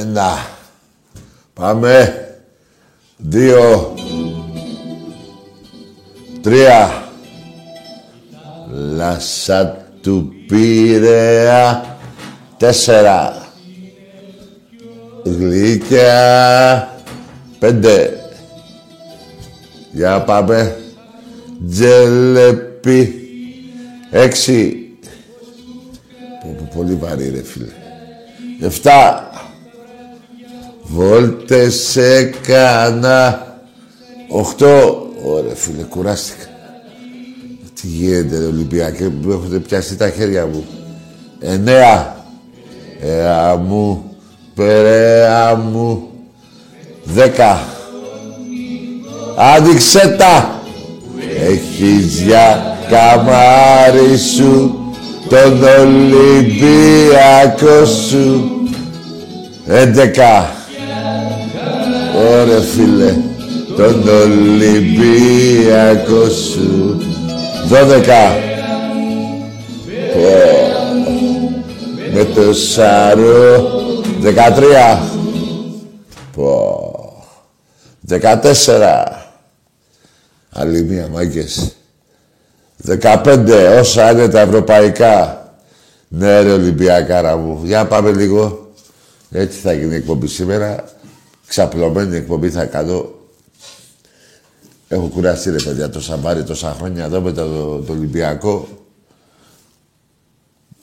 Ένα. Πάμε. Δύο. Τρία. Λάσα του Πειραιά. Τέσσερα. Γλυκιά. Πέντε. Για πάμε. Τζελεπί. Έξι. Πολύ βαρύ ρε φίλε. Εφτά. Βόλτες έκανα. Οχτώ. Ωραία φίλε, κουράστηκα. Τι γίνεται ρε Ολυμπιακέ, μου έχετε πιάσει τα χέρια μου. Εννέα. Εα μου, περαία μου. Δέκα. Άνοιξε τα. Έχεις για καμάρι σου τον Ολυμπιακό σου. Έντεκα. Ωραία φίλε, τον Ολυμπιακό σου. Δώδεκα. Με το Σαρό. Δεκατρία. Πω. Δεκατέσσερα. Άλλη μία, μάγκες. Δεκαπέντε, όσα είναι τα ευρωπαϊκά. Ναι ρε Ολυμπιακάρα μου. Για πάμε λίγο. Έτσι θα γίνει η εκπομπή σήμερα. Ξαπλωμένη εκπομπή θα κάνω. Έχω κουραστεί ρε παιδιά το Σαμπάρι τόσα χρόνια εδώ με το, το Ολυμπιακό.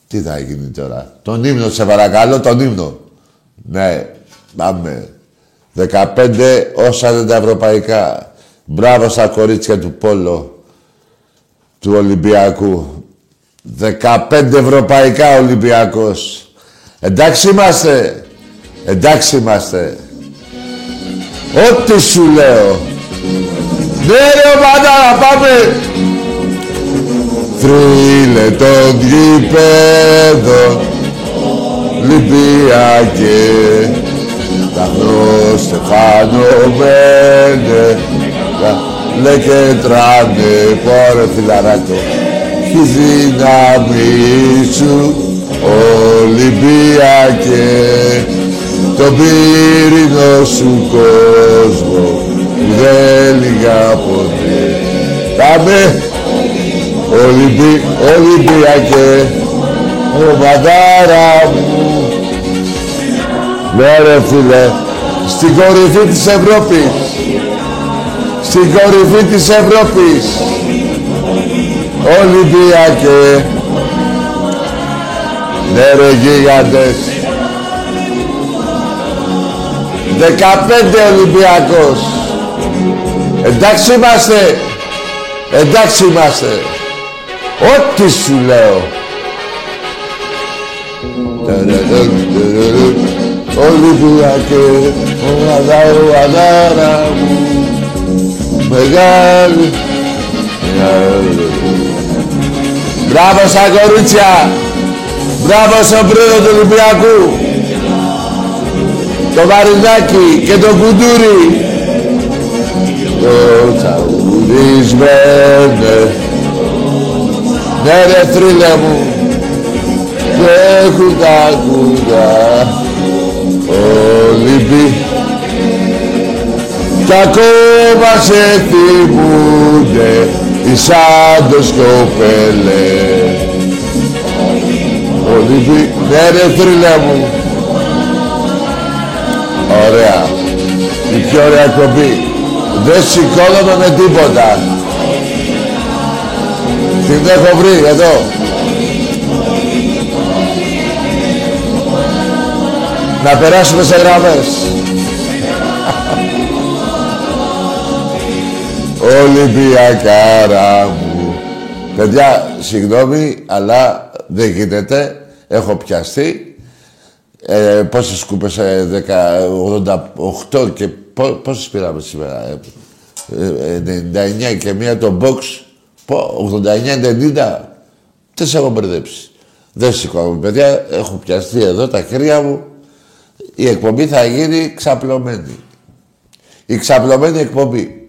Τι θα γίνει τώρα; Τον ύμνο σε παρακαλώ, τον ύμνο. Ναι, πάμε. 15 όσα είναι τα ευρωπαϊκά. Μπράβο στα κορίτσια του Πόλο του Ολυμπιακού. 15 ευρωπαϊκά Ολυμπιακός. Εντάξει είμαστε. Εντάξει είμαστε. Ό,τι σου λέω. Ναι ρε ομάδα, πάμε. Θρύλε των γηπέδων Λιμπιακέ τα στεφανωμένε Λέ και τράνε, πόρε φιλαράκο Κι δύναμη σου Ολυμπιακέ το πύρινο σου κόσμο που δεν λίγα ποτέ. Πάμε! Ολυμπι... Ολυμπιακέ, ο μαντάρα μου. Ναι ρε φίλε, στην κορυφή της Ευρώπης. Στην κορυφή της Ευρώπης. Ολυμπιακέ. Ναι ρε γίγαντες. Δεκαπέντε Ολυμπιακός. Εντάξει είμαστε. Εντάξει είμαστε. Ό,τι σου λέω. Ολυμπιακές, ο αδάρα μου, μεγάλη Μπράβο στα κορίτσια. Μπράβο στον πρόεδρο του Ολυμπιακού. Το Βαρινάκι και το Κουντούρι. Το τσαουδισμένε. Ναι ρε θρύλε μου. Και έχουν τα κούδα. Ολυμπί. Κι ακόμα σε θυμούνται οι Σάντος κοπέλε. Ολύμπη, ναι ρε θρύλα μου. Ωραία. Η πιο ωραία κομπή. Δεν σηκώνομαι με τίποτα. Την έχω βρει εδώ. Να περάσουμε σε γραμμές. Ολυμπιακάρα μου. Παιδιά, συγγνώμη, αλλά δεν γίνεται. Έχω πιαστεί. Ε, πόσες κούπες, ε, 88 και πό, πόσες πήραμε σήμερα. Ε, 99 ε, και μία το box. 89-90. Τι σε έχω μπερδέψει. Δεν σηκώνω, παιδιά. Έχω πιαστεί εδώ τα χέρια μου. Η εκπομπή θα γίνει ξαπλωμένη. Η ξαπλωμένη εκπομπή.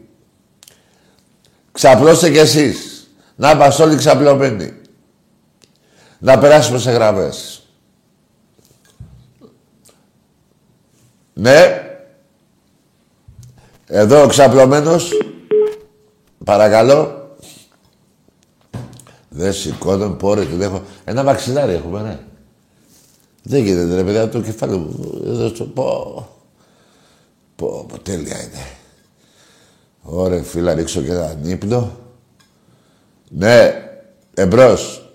Ξαπλώστε κι εσείς. Να είμαστε όλοι ξαπλωμένοι. Να περάσουμε σε γραμμές. Ναι. Εδώ ο ξαπλωμένος. Παρακαλώ. Δεν σηκώνω, πόρε και δεν έχω. Ένα μαξιλάρι έχουμε, ναι. Δεν γίνεται, ρε παιδιά, το κεφάλι μου. Εδώ στο... Πω. Πω, πω, τέλεια είναι. Ωραία, φίλα, ρίξω και ένα ύπνο. Ναι, εμπρός.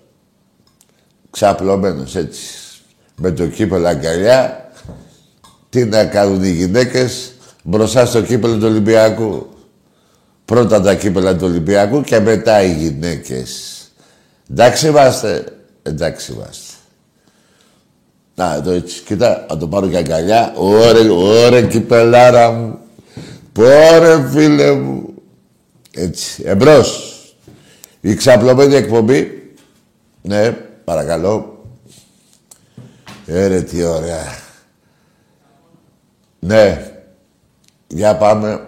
Ξαπλωμένος, έτσι. Με το κύπελο αγκαλιά. Τι να κάνουν οι γυναίκες μπροστά στο κύπελο του Ολυμπιακού. Πρώτα τα κύπελα του Ολυμπιακού και μετά οι γυναίκες. Εντάξει είμαστε. Εντάξει είμαστε. Να, εδώ έτσι. Κοίτα, να το πάρω και αγκαλιά. Ωραία, ωραία κυπελάρα μου. Πόρε φίλε μου. Έτσι. Εμπρός. Η ξαπλωμένη εκπομπή. Ναι, παρακαλώ. Έρε τι ωραία. Ναι. Για πάμε.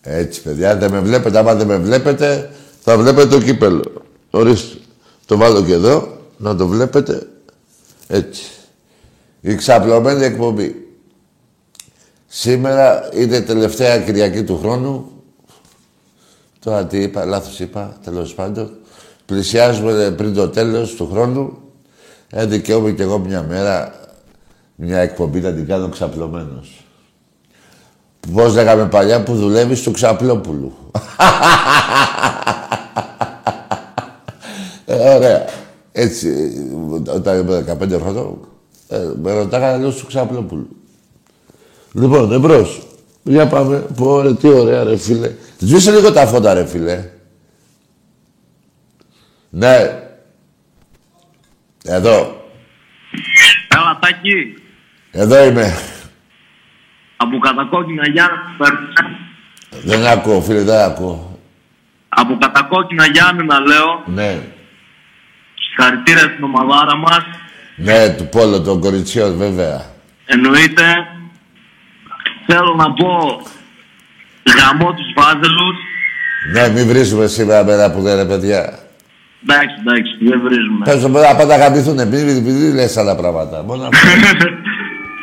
Έτσι, παιδιά, δεν με βλέπετε. Άμα δεν με βλέπετε, θα βλέπετε το κύπελο. Ορίστε. Το βάλω και εδώ, να το βλέπετε. Έτσι. Η ξαπλωμένη εκπομπή. Σήμερα είναι τελευταία Κυριακή του χρόνου. Τώρα τι είπα, λάθος είπα, τέλος πάντων. Πλησιάζουμε πριν το τέλος του χρόνου. Ε, δικαιούμαι κι εγώ μια μέρα, μια εκπομπή να την κάνω ξαπλωμένος. Πώς λέγαμε παλιά που δουλεύεις στο Ξαπλόπουλου. ε, ωραία. Έτσι, όταν ήμουν 15 χρόνια, ε, με ρωτάγανε λέω στο Ξαπλόπουλου. Λοιπόν, εμπρός. Για πάμε. Πω, ρε, τι ωραία, ρε, φίλε. Σβήσε λίγο τα φώτα, ρε, φίλε. Ναι. Εδώ. Έλα, Τάκη. Εδώ είμαι. Από κατακόκκινα Γιάννη Δεν ακούω, φίλε, δεν ακούω. Από κατακόκκινα Γιάννη να λέω. Ναι. Συγχαρητήρια στην ομαδάρα μας. Ναι, του Πόλο, των κοριτσιών, βέβαια. Εννοείται. Θέλω να πω γαμό τους βάζελους. Ναι, μην βρίζουμε σήμερα μέρα που λένε παιδιά. Εντάξει, εντάξει, δεν βρίζουμε. Πες μου, να πάντα αγαπηθούν, μην, μην λες άλλα πράγματα. Μόνο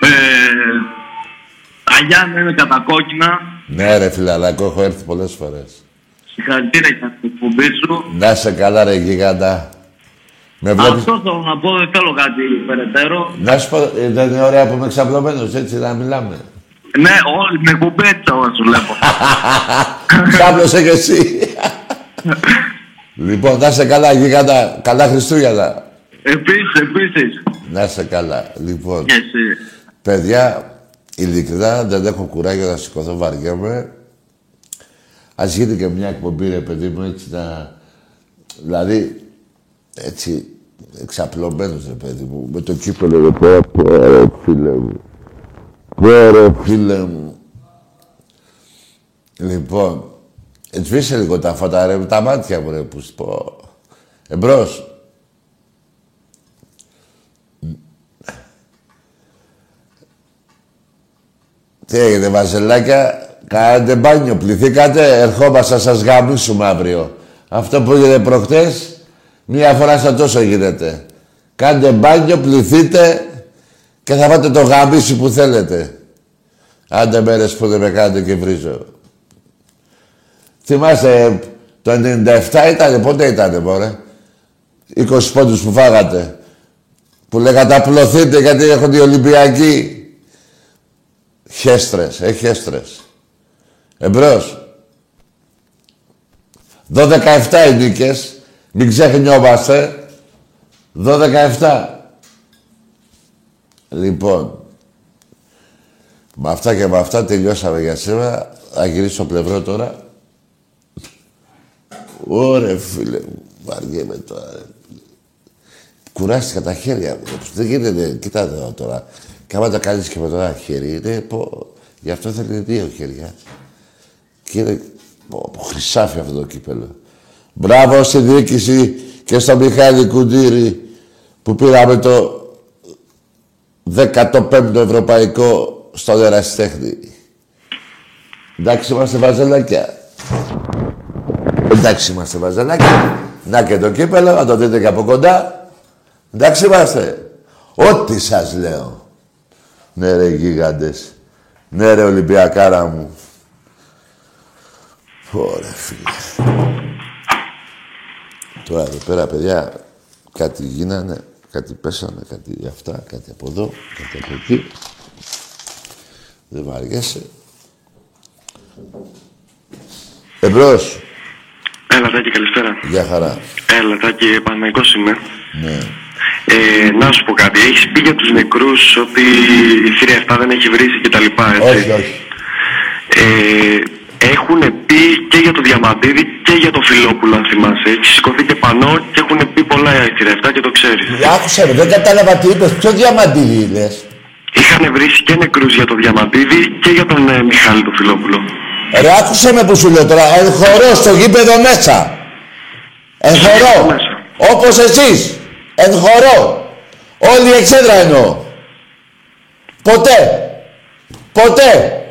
ε, τα Γιάννα είναι κατακόκκινα. Ναι ρε φιλαλάκο, έχω έρθει πολλές φορές. Συγχαρητήρια για την εκπομπή σου. Να σε καλά ρε γίγαντα. Με βλέπεις... Αυτό θέλω να πω, δεν θέλω κάτι περαιτέρω. Να σου πω, ε, δεν είναι ωραία που είμαι ξαπλωμένος, έτσι να μιλάμε. Ναι, όλη την εκπομπή έτσι σου βλέπω. Ξάπλωσε κι εσύ. λοιπόν, να είσαι καλά, γίγαντα. Καλά Χριστούγεννα. Επίσης, επίσης. Να είσαι καλά. Λοιπόν, και εσύ. Παιδιά, ειλικρινά δεν έχω κουράγιο να σηκωθώ, βαριέμαι. Ας γίνει και μια εκπομπή, ρε παιδί μου, έτσι να... Δηλαδή, έτσι, εξαπλωμένος, ρε παιδί μου, με το κύπελο, ρε φίλε μου. Πόρε, φίλε μου. Λοιπόν, σβήσε λίγο τα φώτα ρε, τα μάτια μου ρε, που πω. Εμπρός. Τι έγινε, βαζελάκια, κάνετε μπάνιο, πληθήκατε, ερχόμαστε να σας γαμίσουμε αύριο. Αυτό που έγινε προχτές, μία φορά σαν τόσο γίνεται. Κάντε μπάνιο, πληθείτε και θα πάτε το γαμίσι που θέλετε. Άντε μέρες που δεν με κάνετε και βρίζω. Θυμάστε, το 97 ήταν, πότε ήταν, μωρέ; 20 πόντους που φάγατε. Που λέγατε απλωθείτε γιατί έχουν οι Ολυμπιακοί. Χέστρες, ε, χέστρες. Εμπρός. 12-17 οι νίκες. Μην ξεχνιόμαστε. 12-17. Λοιπόν. Με αυτά και με αυτά τελειώσαμε για σήμερα. Θα γυρίσω στο πλευρό τώρα. Ωρε φίλε μου. Βαριέμαι τώρα. Κουράστηκα τα χέρια μου. Δεν γίνεται. Κοιτάτε τώρα. Και άμα τα κάνεις και με το ένα χέρι, είναι πω... Γι' αυτό θέλει δύο χέρια. Και είναι πω, πω, χρυσάφι αυτό το κύπελο. Μπράβο στη διοίκηση και στο Μιχάλη Κουντήρη που πήραμε το 15ο Ευρωπαϊκό στο Ερασιτέχνη. Εντάξει είμαστε βαζελάκια. Εντάξει είμαστε βαζελάκια. Να και το κύπελο, να το δείτε και από κοντά. Εντάξει είμαστε. Ό,τι σας λέω. Ναι ρε γίγαντες. Ναι ρε Ολυμπιακάρα μου. Ωραία φίλε. Τώρα εδώ πέρα παιδιά κάτι γίνανε, κάτι πέσανε, κάτι αυτά, κάτι από εδώ, κάτι από εκεί. Δεν μ' αργέσαι. Εμπρός. Έλα, Τάκη, καλησπέρα. Γεια χαρά. Έλα, Τάκη, επαναϊκός είμαι. Ναι. Ε, να σου πω κάτι. Έχεις πει για τους νεκρούς ότι η θηρία 7 δεν έχει βρήσει και τα λοιπά, έτσι; Όχι, όχι. Ε, έχουν πει και για το Διαμαντίδη και για το Φιλόπουλο, αν θυμάσαι. Έχει σηκωθεί και πανό και έχουν πει πολλά η θηρία 7 και το ξέρεις. Άκουσε με, δεν κατάλαβα τι είπες. Ποιο διαμαντήρι λες. Είχαν βρήσει και νεκρούς για το Διαμαντίδη και για τον ε, Μιχάλη τον Φιλόπουλο. Ρε άκουσε με που σου λέω τώρα. Εγχωρώ στο γήπεδο μέσα. Εγχωρώ. Μέσα. Όπως εσείς. Εγχωρώ. Όλη η εξέδρα εννοώ. Ποτέ. Ποτέ.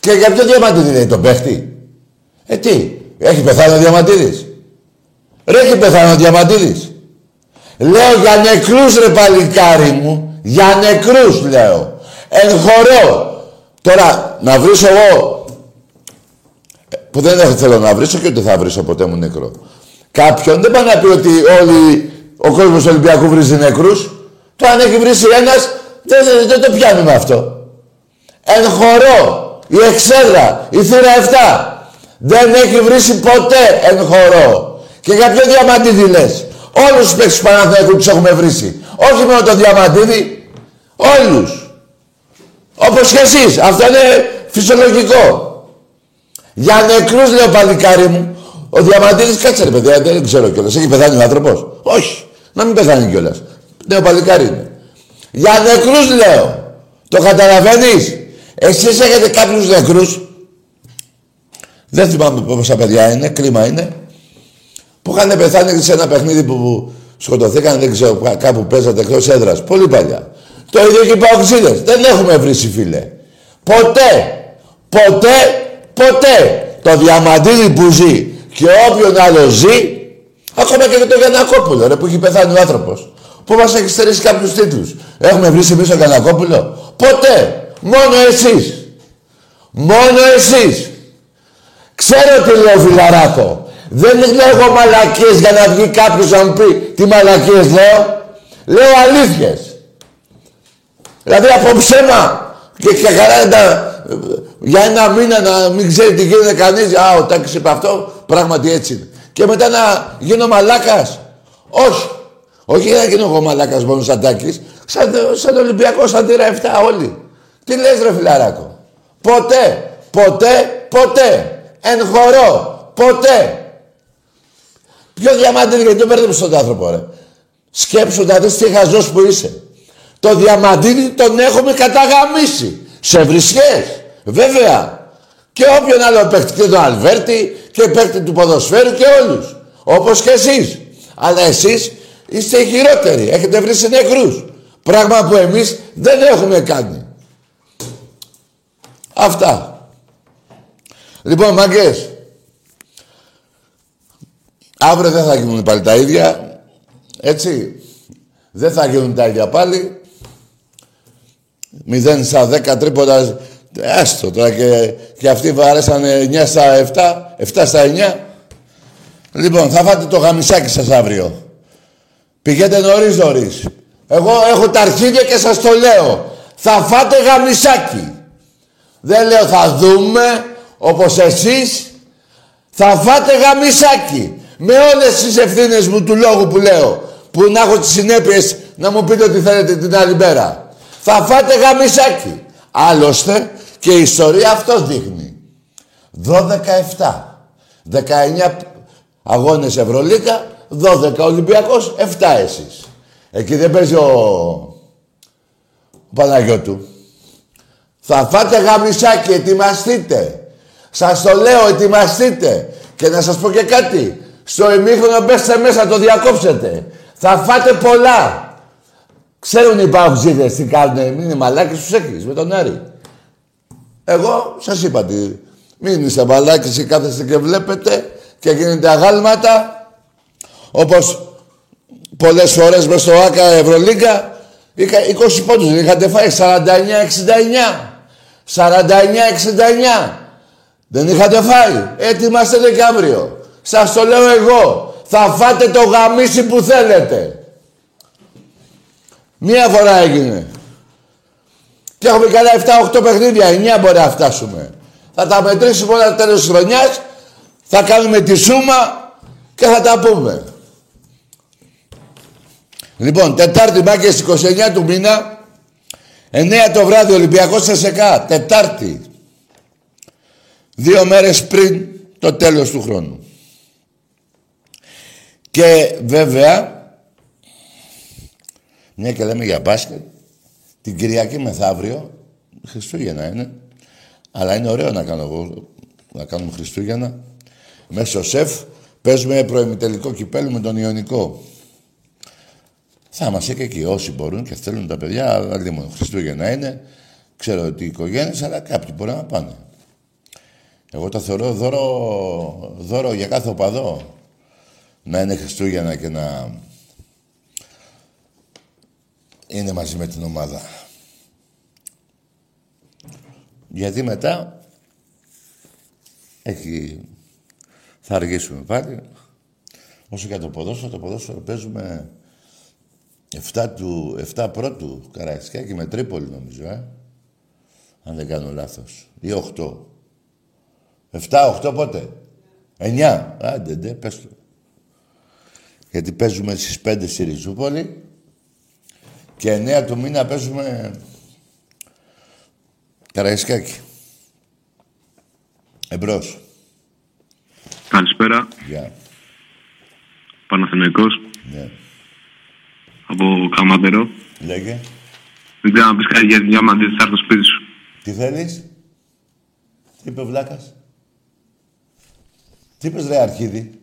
Και για ποιο διαμαντίδι λέει τον παίχτη; Ε τι; Έχει πεθάνει ο διαμαντίδης. Ρε έχει πεθάνει ο διαμαντίδης. Λέω για νεκρούς ρε παλικάρι μου. Για νεκρούς λέω. Εγχωρώ. Τώρα να βρίσω εγώ που δεν θέλω να βρίσω και ούτε θα βρίσω ποτέ μου νεκρό. Κάποιον δεν πάει να πει ότι όλοι ο κόσμος του Ολυμπιακού βρίζει νεκρούς. Το αν έχει βρίσει ένας, δεν, δεν, δεν το πιάνουμε αυτό. Εν χορό, η εξέδρα, η θύρα 7, δεν έχει βρίσει ποτέ εν χορό. Και για ποιο διαμαντίδι λες; Όλους τους παίκτες του Παναθηναϊκού τους έχουμε βρίσει. Όχι μόνο το διαμαντίδι, όλους. Όπως και εσείς. Αυτό είναι φυσιολογικό. Για νεκρούς λέω παλικάρι μου. Ο Διαμαντίδης κάτσε ρε παιδιά, δεν ξέρω κιόλας. Έχει πεθάνει ο άνθρωπος; Όχι. Να μην πεθάνει κιόλας. Ναι, ο παλικάρι είναι. Για νεκρούς λέω. Το καταλαβαίνεις; Εσείς έχετε κάποιους νεκρούς; Δεν θυμάμαι πόσα παιδιά είναι, κρίμα είναι. Που είχαν πεθάνει σε ένα παιχνίδι που σκοτωθήκαν, δεν ξέρω, κάπου παίζατε εκτός έδρας. Πολύ παλιά. Το ίδιο και οι παοξίδες. Δεν έχουμε βρει φίλε. Ποτέ, ποτέ, ποτέ το διαμαντίδι που ζει και όποιον άλλο ζει, ακόμα και το Γιανακόπουλο, ρε, που έχει πεθάνει ο άνθρωπος, που μας έχει στερήσει κάποιους τίτλους. Έχουμε βρει εμείς τον Γιανακόπουλο. Ποτέ. Μόνο εσείς. Μόνο εσείς. Ξέρω τι λέω φιλαράκο. Δεν λέω εγώ μαλακίες για να βγει κάποιος να μου πει τι μαλακίες λέω. Λέω αλήθειες. Δηλαδή από ψέμα και, και καλά τα, για ένα μήνα να μην ξέρει τι γίνεται κανείς. Α, ο Τάκης είπε αυτό, πράγματι έτσι είναι. Και μετά να γίνω μαλάκας. Όχι. Όχι να γίνω εγώ μαλάκας μόνο σαν Τάκης. Σαν, σαν Ολυμπιακό, σαν τύρα 7 όλοι. Τι λες ρε φιλαράκο. Ποτέ, ποτέ, ποτέ. Εν χορό. Ποτέ. Ποιο διαμαντήρι, γιατί το παίρνεις τον άνθρωπο, ρε. Σκέψου να δεις τι χαζός που είσαι. Το διαμαντήρι τον έχουμε καταγαμίσει. Σε βρισιές. Βέβαια. Και όποιον άλλο παίχτη και τον Αλβέρτη και παίχτη του ποδοσφαίρου και όλους. Όπως και εσείς. Αλλά εσείς είστε οι χειρότεροι. Έχετε βρει σε νεκρούς. Πράγμα που εμείς δεν έχουμε κάνει. Αυτά. Λοιπόν, μαγκές. Αύριο δεν θα γίνουν πάλι τα ίδια. Έτσι. Δεν θα γίνουν τα ίδια πάλι. 0 στα 10 τρίποτα. Άστο τώρα και, και αυτοί βαρέσανε 9 στα 7, 7 στα 9. Λοιπόν, θα φάτε το γαμισάκι σας αύριο. Πηγαίνετε νωρίς νωρίς. Εγώ έχω τα αρχίδια και σας το λέω. Θα φάτε γαμισάκι. Δεν λέω θα δούμε, όπως εσείς, θα φάτε γαμισάκι. Με όλες τις ευθύνες μου του λόγου που λέω. Που να έχω τις συνέπειες να μου πείτε ότι θέλετε την άλλη μέρα. Θα φάτε γαμισάκι. Άλλωστε και η ιστορία αυτό δείχνει. 12-7. 19 αγώνες Ευρωλίκα, 12 Ολυμπιακός, 7 εσείς. Εκεί δεν παίζει ο, ο Παναγιώτου. Θα φάτε γαμισάκι, ετοιμαστείτε. Σας το λέω, ετοιμαστείτε. Και να σας πω και κάτι. Στο ημίχρονο μπέστε μέσα, το διακόψετε. Θα φάτε πολλά. Ξέρουν οι παυζίδες τι κάνουν. Μην είναι μαλάκες τους έχεις με τον Άρη. Εγώ σας είπα τι. Μην είστε μαλάκες και κάθεστε και βλέπετε και γίνεται αγάλματα. Όπως πολλές φορές μες στο ΆΚΑ Ευρωλίγκα 20 πόντους είχατε φάει 49-69. 49-69. Δεν είχατε φάει. Έτοιμαστε Δεκέμβριο. Σας το λέω εγώ. Θα φάτε το γαμίσι που θέλετε. Μία φορά έγινε. Και έχουμε καλά 7-8 παιχνίδια. 9 μπορεί να φτάσουμε. Θα τα μετρήσουμε όλα τέλος της χρονιάς. Θα κάνουμε τη σούμα και θα τα πούμε. Λοιπόν, Τετάρτη μάκες 29 του μήνα, 9 το βράδυ Ολυμπιακός ΣΕΣΕΚΑ, Τετάρτη. Δύο μέρες πριν το τέλος του χρόνου. Και βέβαια, μια και λέμε για μπάσκετ, την Κυριακή μεθαύριο, Χριστούγεννα είναι, αλλά είναι ωραίο να, κάνω εγώ, να κάνουμε Χριστούγεννα, μέσα στο ΣΕΦ παίζουμε προημιτελικό κυπέλου με τον Ιωνικό. Θα είμαστε και εκεί όσοι μπορούν και θέλουν τα παιδιά, αλλά μόνο Χριστούγεννα είναι. Ξέρω ότι οι οικογένειες, αλλά κάποιοι μπορεί να πάνε. Εγώ το θεωρώ δώρο, δώρο για κάθε οπαδό να είναι Χριστούγεννα και να είναι μαζί με την ομάδα. Γιατί μετά έχει... θα αργήσουμε πάλι. Όσο για το ποδόσφαιρο, το ποδόσφαιρο παίζουμε 7, του, 7 πρώτου Καραϊσκάκη με Τρίπολη νομίζω, ε. Αν δεν κάνω λάθος. Ή 8. 7-8 πότε; 9. Άντε, ντε, πες το. Γιατί παίζουμε στις 5 στη Ριζούπολη και 9 του μήνα παίζουμε Καραϊσκάκη. Εμπρός. Καλησπέρα. Γεια. Παναθηναϊκός. Ναι. Από Καματερό. Λέγε. Δεν ξέρω να πεις κάτι για τη διαμαντή θα έρθω στο σπίτι σου. Τι θέλεις; Τι είπε ο Βλάκας; Τι είπες ρε Αρχίδη;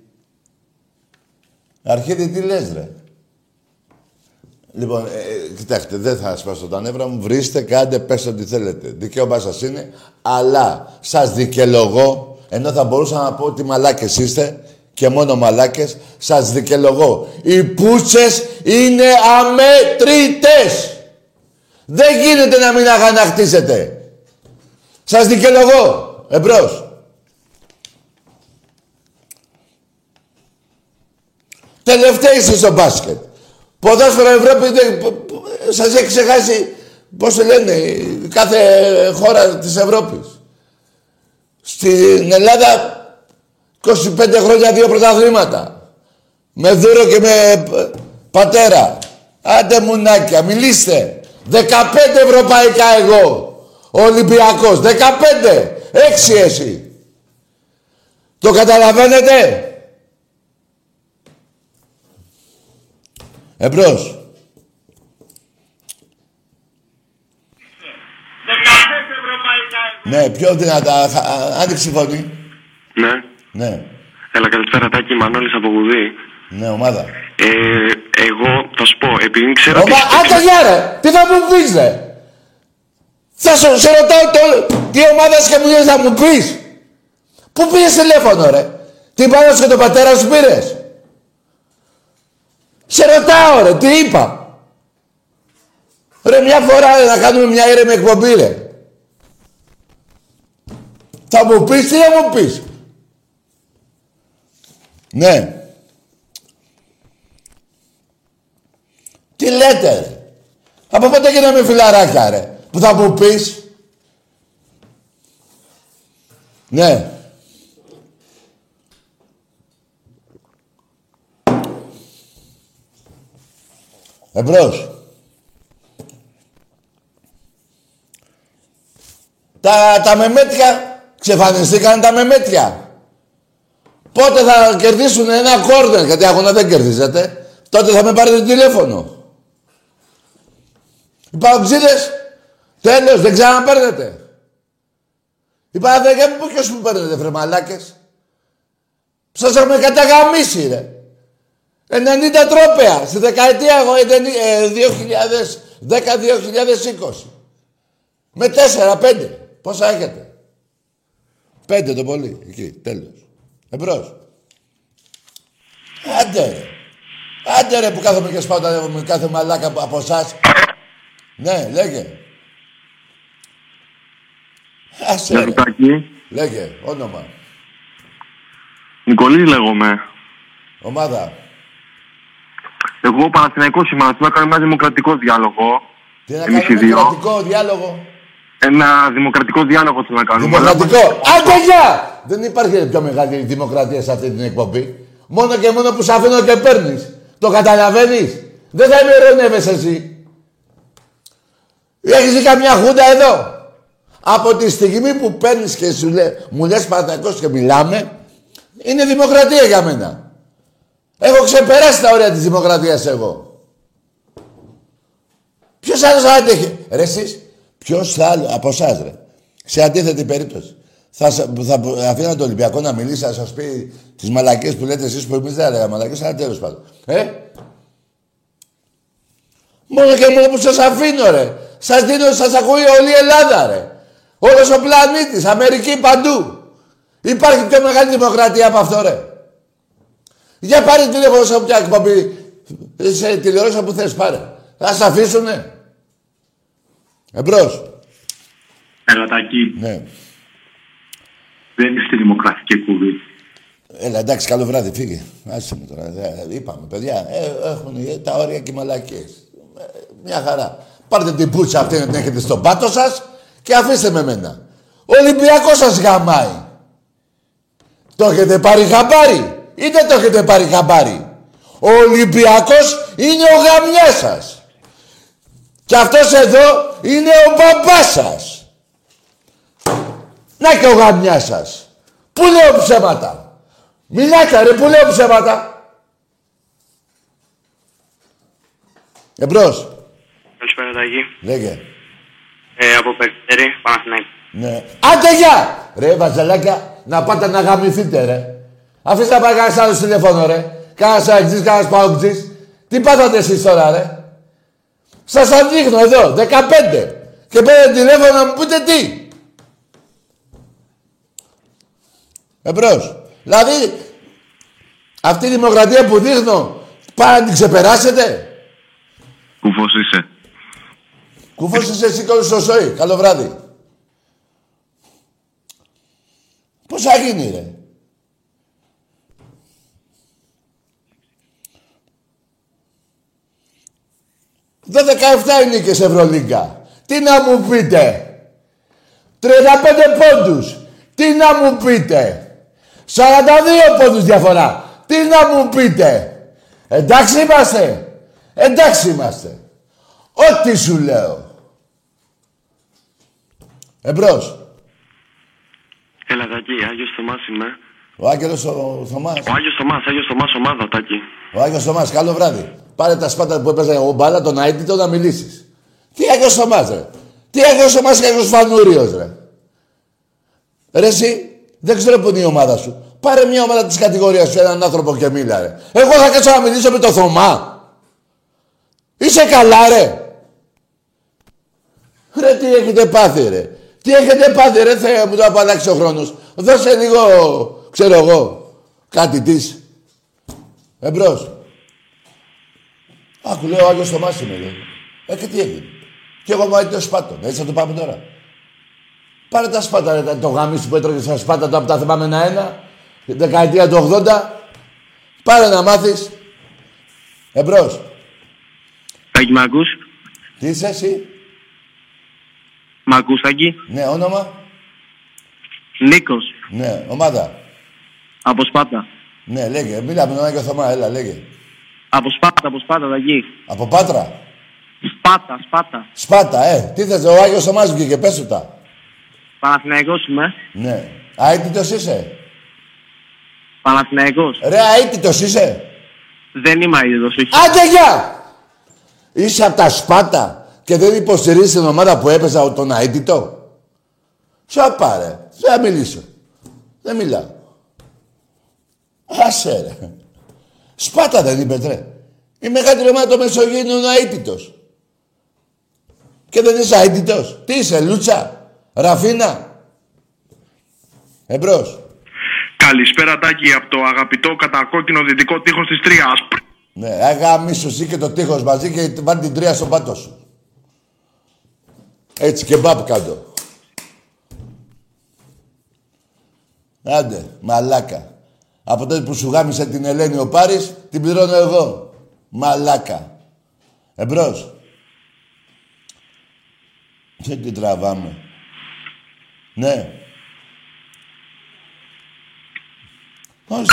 Αρχίδη τι λες ρε; Λοιπόν, ε, ε, κοιτάξτε, δεν θα σπάσω τα νεύρα μου. Βρίστε, κάντε, πέστε ό,τι θέλετε. Δικαίωμά σας είναι, αλλά σας δικαιολογώ, ενώ θα μπορούσα να πω ότι μαλάκες είστε, και μόνο μαλάκες, σας δικαιολογώ. Οι πούτσες είναι αμέτρητες. Δεν γίνεται να μην αγανακτήσετε. Σας δικαιολογώ. Εμπρός. Τελευταίοι είστε στο μπάσκετ. Ποδόσφαιρο Ευρώπη δεν... σας έχει ξεχάσει, πώς το λένε, κάθε χώρα της Ευρώπης. Στην Ελλάδα 25 χρόνια δύο πρωταθλήματα. Με δούρο και με πατέρα. Άντε μουνάκια, μιλήστε. 15 ευρωπαϊκά εγώ. Ο Ολυμπιακός. 15. Έξι εσύ. Το καταλαβαίνετε; Εμπρός. 15 ευρωπαϊκά εγώ. Ναι, πιο δυνατά. Άνοιξε η φωνή. Ναι. Ναι. Έλα, καλησπέρα, Τάκη, Μανώλης από Γουδί. Ναι, ομάδα. Ε, εγώ θα σου πω, επειδή ξέρω ότι... Ομα... Άντε γεια ρε! Τι θα μου πεις ρε! Θα σου σε ρωτάω το... τι ομάδα και μου λες να μου πεις. Πού πήγες τηλέφωνο ρε. Τι πάνω και τον πατέρα σου πήρες. Σε ρωτάω ρε, τι είπα; Ρε μια φορά ρε, να κάνουμε μια ήρεμη εκπομπή ρε. Θα μου πεις τι θα μου πεις; Ναι. Τι λέτε ρε; Από πότε γίναμε φιλαράκια ρε. Που θα μου πεις; Ναι. Εμπρός. Τα, τα μεμέτια, ξεφανιστήκαν τα μεμέτια. Πότε θα κερδίσουν ένα κόρνερ, γιατί αγώνα δεν κερδίζετε. Τότε θα με πάρετε τηλέφωνο. Οι παοξίδες, τέλος, δεν ξαναπαίρνετε. Οι παραδέκια μου, ποιος μου παίρνετε, βρε μαλάκες. Σας έχουμε καταγαμίσει, ρε. 90 τρόπαια, στη δεκαετία εγώ, 2010-2020. Με 4-5. Πόσα έχετε; Πέντε το πολύ. Εκεί, τέλος. Εμπρός. Άντε ρε. Άντε ρε που κάθομαι και σπάω με κάθε μαλάκα από εσάς. Ναι, λέγε. Άσε ρε. Λέγε, όνομα. Νικολής λέγομαι. Ομάδα. Εγώ Παναθηναϊκός είμαι, να κάνω ένα δημοκρατικό διάλογο. Τι να κάνουμε δημοκρατικό διάλογο; Ένα δημοκρατικό διάλογο θέλω να κάνουμε. Δημοκρατικό. Άντε γεια! Δεν υπάρχει πιο μεγάλη δημοκρατία σε αυτή την εκπομπή. Μόνο και μόνο που σε αφήνω και παίρνεις. Το καταλαβαίνεις; Δεν θα ηρωνεύεσαι εσύ. Έχεις καμιά χούντα εδώ; Από τη στιγμή που παίρνεις και σου λέ, μου λες Παναθηναϊκός και μιλάμε, είναι δημοκρατία για μένα. Έχω ξεπεράσει τα όρια της δημοκρατίας εγώ. Ποιος άλλος άντεχε. Ρε εσείς, Ποιος θα από εσάς, ρε. Σε αντίθετη περίπτωση. Θα, θα αφήνω το Ολυμπιακό να μιλήσει, να σας πει τις μαλακίε που λέτε εσείς που εμείς δεν λέγαμε μαλακίε, αλλά τέλος πάντων. Ε; Μόνο και μόνο που σας αφήνω, ρε. Σας δίνω, σας ακούει όλη η Ελλάδα, ρε. Όλος ο πλανήτης, Αμερική παντού. Υπάρχει πιο μεγάλη δημοκρατία από αυτό, ρε. Για πάρε τηλέφωνο σε όποια εκπομπή, σε τηλεόραση που θες πάρε. Θα σε αφήσουνε. Εμπρός. Ελατάκι. Ναι. Δεν είστε δημοκρατική κουβή. Έλα, εντάξει, καλό βράδυ, φύγε. Άσε με τώρα. Ε, είπαμε, παιδιά, ε, έχουν τα όρια και οι μαλακίες. Ε, μια χαρά. Πάρτε την πούτσα αυτή να την έχετε στον πάτο σας και αφήστε με μένα. Ο Ολυμπιακός σας γαμάει. Το έχετε πάρει χαμπάρι ή δεν το έχετε πάρει χαμπάρι. Ο Ολυμπιακός είναι ο γαμιάς σας. Και αυτός εδώ είναι ο μπαμπάς σας. Να και ο γαμιάς σας. Πού λέω ψέματα. Μιλάτε ρε, πού λέω ψέματα. Εμπρός. Καλησπέρα Τάκη. Λέγε. Ε, από Περιστέρη, Παναθηναϊκό. Ναι. Άντε γεια! Ρε βαζελάκια, να πάτε να γαμηθείτε ρε. Αφήστε να πάει κανένας άλλος τηλέφωνο ρε. Κάνας αεξής, κάνας παουτζής. Τι πάθατε εσείς τώρα ρε. Σας δείχνω εδώ, 15. Και πήρε τηλέφωνο να μου πείτε τι. Εμπρός. Δηλαδή, αυτή η δημοκρατία που δείχνω, πάει να την ξεπεράσετε. Κουφός είσαι. Κουφός είσαι εσύ και στο σόι. Καλό βράδυ. Πώς θα γίνει, ρε. Δεν 17 είναι και σε Ευρωλίγκα. Τι να μου πείτε. 35 πόντους. Τι να μου πείτε. 42 πόντους διαφορά. Τι να μου πείτε. Εντάξει είμαστε. Εντάξει είμαστε. Ό,τι σου λέω. Εμπρός. Έλα, Τάκη, Άγιος Θωμάς είμαι. Ο Άγγελος ο Θωμάς. Ο Άγιος Θωμάς, Άγιος Θωμάς ομάδα, Τάκη. Ο Άγιος Θωμάς, καλό βράδυ. Πάρε τα σπάτα που έπαιζε ο μπάλα, τον αίτητο να μιλήσεις. Τι Άγιος Θωμάς, ρε; Τι Άγιος Θωμάς και Άγιος Φανούριος, ρε; Ρε εσύ, δεν ξέρω που είναι η ομάδα σου. Πάρε μια ομάδα της κατηγορίας σου, έναν άνθρωπο και μίλα, ρε. Εγώ θα κάτσω να μιλήσω με το Θωμά. Είσαι καλά, ρε. Ρε, τι έχετε πάθει, ρε; Τι έχετε πάθει, ρε, Θεέ μου, το απαλλάξει ο χρόνος. Δώσε λίγο, ξέρω εγώ, κάτι της. Εμπρός. Άκου, λέω, ο Άγιος Θωμάς είμαι, λέει. Ε, και τι έγινε. Και εγώ μου το σπάτο. Έτσι θα το πάμε τώρα. Πάρε τα σπάτα, ρε, το γαμίσι που έτρωγες στα σπάτα τώρα που τα θυμάμαι ένα-ένα. Δεκαετία του 80. Πάρε να μάθεις. Εμπρός. Τάκη μ' ακούς. Τι είσαι εσύ; Μ' ακούς Τάκη. Ναι, όνομα; Νίκος. Ναι, ομάδα. Από Σπάτα. Ναι, λέγε. Μίλα με τον Άγιο Θωμά, έλα, λέγε. Από Σπάτα, από Σπάτα Τάκη. Από Πάτρα; Σπάτα, Σπάτα. Σπάτα, ε. Τι θες, ο Άγιος Θωμάς βγήκε, πες του τα. Παναθηναϊκός είμαι. Ναι. Αίτητος είσαι; Παναθηναϊκός. Ρε, αίτητος είσαι; Δεν είμαι αίδος, όχι. Άντε, γεια! Είσαι από τα Σπάτα και δεν υποστηρίζεις την ομάδα που έπαιζα τον αίτητο; Σου πάρε. Δεν θα μιλήσω. Δεν μιλάω. Άσε ρε. Σπάτα δεν είπε τρε. Η μεγαλύτερη ομάδα του Μεσογείου είναι ο αίτητος. Και δεν είσαι αίτητος. Τι είσαι, Λούτσα, Ραφίνα. Εμπρός. Καλησπέρα Τάκη από το αγαπητό κατακόκκινο δυτικό τείχος της Τρίας. Ναι, αγαμίσου εσύ και το τείχος μαζί και βάλει την τρία στον πάτο σου. Έτσι και μπαπ κάτω. Άντε, μαλάκα. Από τότε που σου γάμισε την Ελένη ο Πάρης, την πληρώνω εγώ. Μαλάκα. Εμπρός. Δεν την τραβάμε. Ναι. Όχι.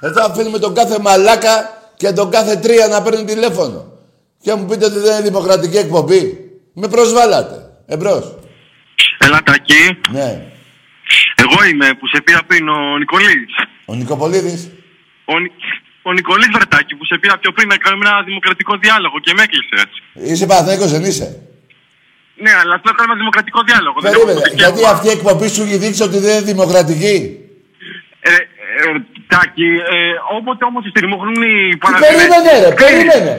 Εδώ αφήνουμε τον κάθε μαλάκα και τον κάθε τρία να παίρνει τηλέφωνο. Και μου πείτε ότι δεν είναι δημοκρατική εκπομπή. Με προσβάλατε. Εμπρός. Έλα Τάκη. Ναι. Εγώ είμαι που σε πήρα πριν ο Νικολής. Ο Νικοπολίδης. Ο, Νι... ο Νικολής Βρετάκη που σε πήρα πιο πριν να κάνουμε ένα δημοκρατικό διάλογο και με έκλεισες. Είσαι Παναθηναϊκός, δεν είσαι; Ναι, αλλά θέλω να κάνουμε ένα δημοκρατικό διάλογο. δεν Περίμενε. έχω Γιατί δικαίωμα. αυτή η εκπομπή σου έχει δείξει ότι δεν είναι δημοκρατική; Ε, ε, Τάκη, ε, όποτε όμως στριμωχνούν οι Παναθηναϊκοί... Περίμενε, ρε, περίμενε.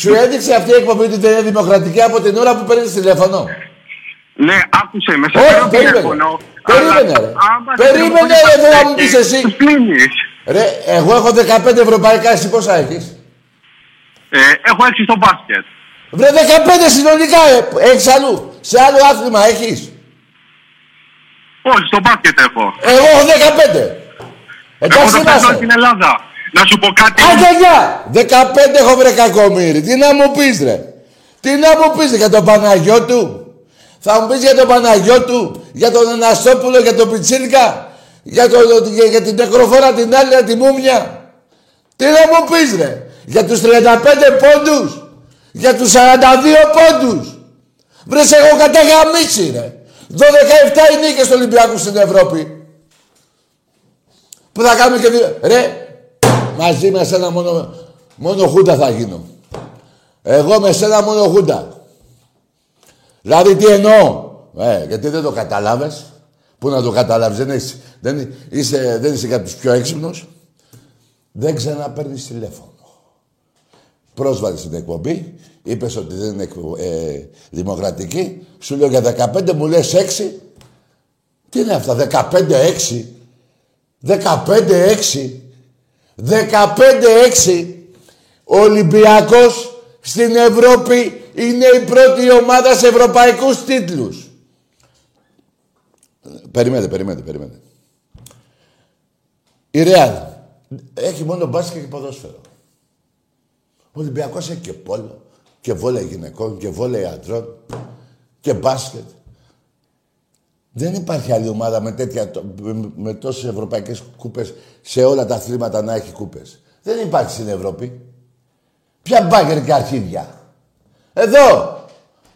Σου έδειξε αυτή η εκπομπή ότι δεν είναι δημοκρατική από την ώρα που παίρνεις τηλέφωνο; Ναι, άκουσε με, σε Όχι, παίρνω περίμενε. τηλέφωνο. Περίμενε, αλλά ρε. αν πας Περίμενε, τηλεφωνείς ρε, δεν θα μου και πεις εσύ. τους κλείνεις. Ρε, εγώ έχω 15 ευρωπαϊκά, εσύ πόσα έχεις; Ε, έχω έξι στο μπάσκετ. Βρε 15 συνολικά, ε, έχεις αλλού. Σε άλλο άθλημα έχεις; Όχι, στο μπάσκετ έχω. Εγώ έχω 15. Εγώ Εντάξει το παίζω είμαστε. στην Ελλάδα. Να σου πω κάτι. Άντε γεια! 15 έχω βρε κακομύρι. Τι να μου πεις ρε. Τι να μου πεις ρε, για τον Παναγιώτου. Θα μου πεις για τον Παναγιώτου, για τον Αναστόπουλο, για τον Πιτσίρικα, για, το, για, για την νεκροφόρα την άλλη, τη μούμια. Τι να μου πεις ρε. Για τους 35 πόντους. Για τους 42 πόντους. Βρες σε έχω καταγαμίσει ρε. 12-7 οι νίκες του Ολυμπιακού στην Ευρώπη. Που θα κάνουμε και δύο. Ρε, μαζί με σένα μόνο, μόνο χούντα θα γίνω. Εγώ με σένα μόνο χούντα. Δηλαδή τι εννοώ; Ε, γιατί δεν το κατάλαβες. Πού να το καταλάβεις; Δεν είσαι, δεν, είσαι, δεν είσαι για τους πιο έξυπνους. Δεν ξαναπαίρνεις τηλέφωνο. Πρόσβαλε στην εκπομπή, είπες ότι δεν είναι εκπο- ε, δημοκρατική, σου λέω για 15, μου λες 6. Τι είναι αυτά, 15-6. 15-6. 15-6. Ο Ολυμπιακός στην Ευρώπη είναι η πρώτη ομάδα σε ευρωπαϊκούς τίτλους. Περιμένετε, περιμένετε, περιμένετε. Η Ρεάλ έχει μόνο μπάσκετ και ποδόσφαιρο. Ο Ολυμπιακός έχει και πόλο και βόλεϊ γυναικών και βόλεϊ αντρών και μπάσκετ. Δεν υπάρχει άλλη ομάδα με, τέτοια, με, με τόσες ευρωπαϊκές κούπες σε όλα τα αθλήματα να έχει κούπες. Δεν υπάρχει στην Ευρώπη. Ποια μπάγκερ και αρχίδια. Εδώ.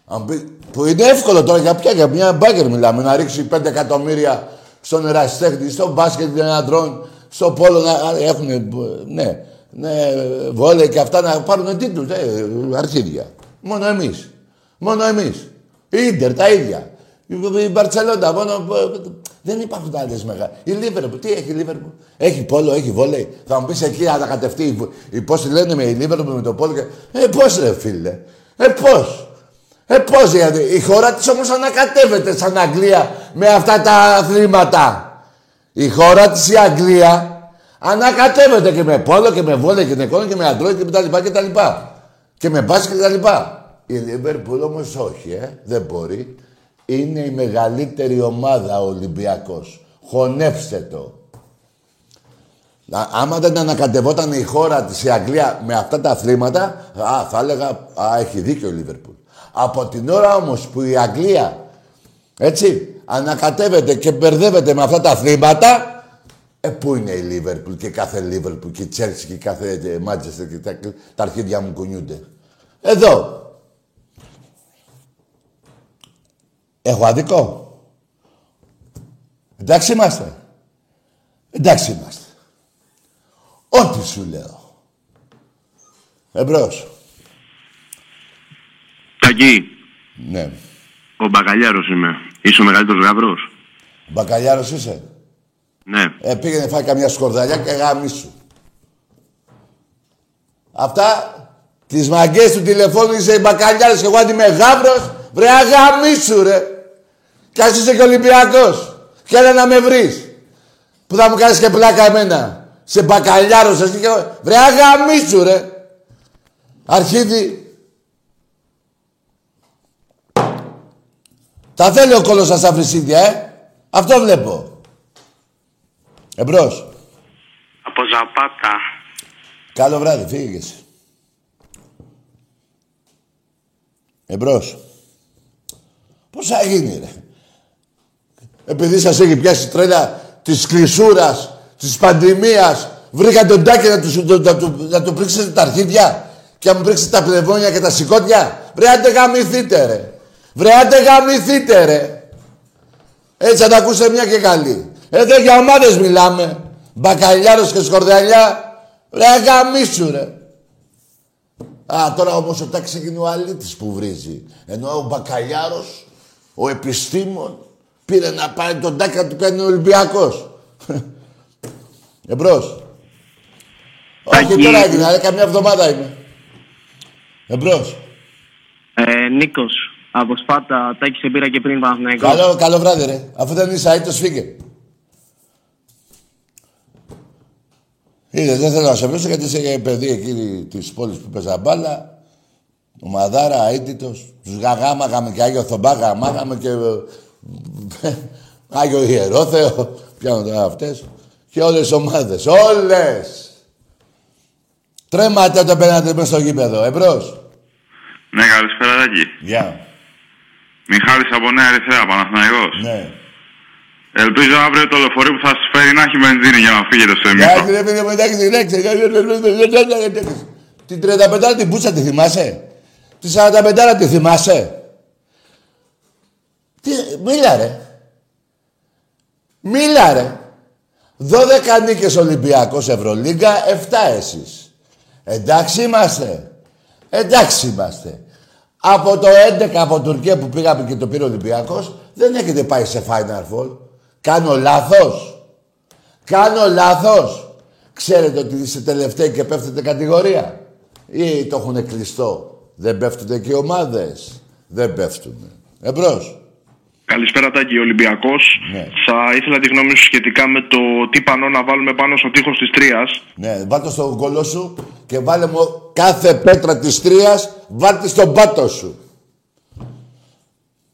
Αν πει- που είναι εύκολο τώρα για ποια, για μια μπάγκερ μιλάμε. Να ρίξει 5 εκατομμύρια στον ερασιτέχνη, στο μπάσκετ των αντρών, στο πόλο να έχουν. Ναι, ναι, βόλεϊ και αυτά να πάρουν τίτλους. Ε, αρχίδια. Μόνο εμείς. Μόνο εμείς. Η Ίντερ τα ίδια. Η η Μπαρτσελόντα μόνο. Δεν υπάρχουν άλλε μεγάλε. Η Λίβερπουλ, τι έχει η Λίβερπουλ; Έχει πόλο, έχει βόλεϊ. Θα μου πεις εκεί ανακατευτεί. Πώς τη λένε με η Λίβερπουλ με το πόλο. Και... Ε, πώς ρε φίλε. Ε, πώς. Ε, πώς γιατί. Η χώρα της όμως ανακατεύεται σαν Αγγλία με αυτά τα αθλήματα. Η χώρα της η Αγγλία ανακατεύεται και με πόλο και με βόλεϊ και με κόνο και με αντρόι και με τα λοιπά και τα λοιπά. Και με μπάσκετ και τα λοιπά. Η Λίβερπουλ όμως όχι, ε. Δεν μπορεί. Είναι η μεγαλύτερη ομάδα ο Ολυμπιακός. Χωνεύστε το. Άμα δεν ανακατευόταν η χώρα της η Αγγλία με αυτά τα αθλήματα, α, θα έλεγα, α, έχει δίκιο ο Λίβερπουλ. Από την ώρα όμως που η Αγγλία, έτσι, ανακατεύεται και μπερδεύεται με αυτά τα αθλήματα, ε, πού είναι η Λίβερπουλ και κάθε Λίβερπουλ και η Τσέλσι και κάθε Μάντσεστερ και τα, τα αρχίδια μου κουνιούνται. Εδώ. Έχω αδικό. Εντάξει είμαστε. Εντάξει είμαστε. Ό,τι σου λέω. Εμπρός. Τακί. Ναι. Ο Μπακαλιάρος είμαι. Είσαι ο μεγαλύτερος γαμπρός. Μπακαλιάρος είσαι; Ναι. Ε, πήγαινε φάει καμιά σκορδαλιά και γάμισου. Αυτά τις μαγκές του τηλεφώνου είσαι οι μπακαλιάρες και εγώ αν είμαι γάβρος, βρε αγαμίσου ρε. Κι ας είσαι και Ολυμπιακός. Και έλα να με βρεις. Που θα μου κάνεις και πλάκα εμένα. Σε μπακαλιάρος εσύ και Βρε αγαμίσου ρε. Αρχίδι. Τα θέλει ο κόλος σας φρυσίδια, ε. Αυτό βλέπω. Εμπρός. Από Ζαπάτα. Καλό βράδυ, φύγες. Εμπρός. Πώς θα γίνει, ρε. Επειδή σας έχει πιάσει τρέλα της κλεισούρας, της πανδημίας, βρήκα τον τάκι να του, να, του, να του πρίξετε τα αρχίδια και να μου πρίξετε τα πνευμόνια και τα σηκώτια. Βρε, άντε γαμηθείτε, ρε. Βρε, άντε γαμηθείτε, ρε. Έτσι θα τα ακούσετε μια και καλή. Εδώ για ομάδες μιλάμε. Μπακαλιάρος και σκορδαλιά. Ρε, γαμίσου, ρε. Α, τώρα όμως ο τάξη έγινε ο αλήτης που βρίζει. Ενώ ο Μπακαλιάρος, ο επιστήμον, πήρε να πάρει τον τάκι να του κάνει ο Ολυμπιακός. Εμπρός. Όχι τώρα έγινε, αλλά καμιά εβδομάδα είμαι. Εμπρός. Ε, Νίκος, από Σπάτα, Τάκη σε πήρα και πριν Παναθηναϊκό. Καλό, καλό βράδυ ρε. Αφού δεν είσαι αίτος φύγε. Είδες, δεν θέλω να σε βρίσω γιατί είσαι παιδί εκεί της πόλης που παίζα μπάλα. Ο Μαδάρα, αίτητος. Τους γαγάμαγαμε και Άγιο Θωμπά γαμάγαμε και... ε, Άγιο Ιερόθεο. Πιάνω τώρα αυτές. Και όλες τις ομάδες. Όλες! Τρέματα το πέναντι μέσα στο γήπεδο. Εμπρός. Ναι, καλησπέρα, Τάκη. Γεια. Μιχάλης από Νέα Ερυθρέα, Παναθηναϊκός. Ναι. Ελπίζω αύριο το λεωφορείο που θα σας φέρει να έχει βενζίνη για να φύγετε στο εμίχο. Εντάξει ρε παιδί μου, εντάξει, εντάξει. Την 35 την πούτσα τη θυμάσαι; Τη 45 τη θυμάσαι; Τι, μίλα ρε. Μίλα ρε. 12 νίκες Ολυμπιακός Ευρωλίγκα, 7 εσείς. Εντάξει είμαστε. Εντάξει είμαστε. Από το 11 από Τουρκία που πήγαμε και το πήρε ο Ολυμπιακός, δεν έχετε πάει σε Final Four. Κάνω λάθος. Κάνω λάθος. Ξέρετε ότι είστε τελευταίοι και πέφτετε κατηγορία. Ή το έχουν κλειστό. Δεν πέφτουν και οι ομάδες. Δεν πέφτουν. Εμπρός. Καλησπέρα Τάκη, Ολυμπιακός. Ναι. Θα ήθελα τη γνώμη σου σχετικά με το τι πανό να βάλουμε πάνω στο τείχος της Τρίας. Ναι, βάλτε στο κολό σου και βάλε μου κάθε πέτρα της τρίας, βάλτε στον πάτο σου.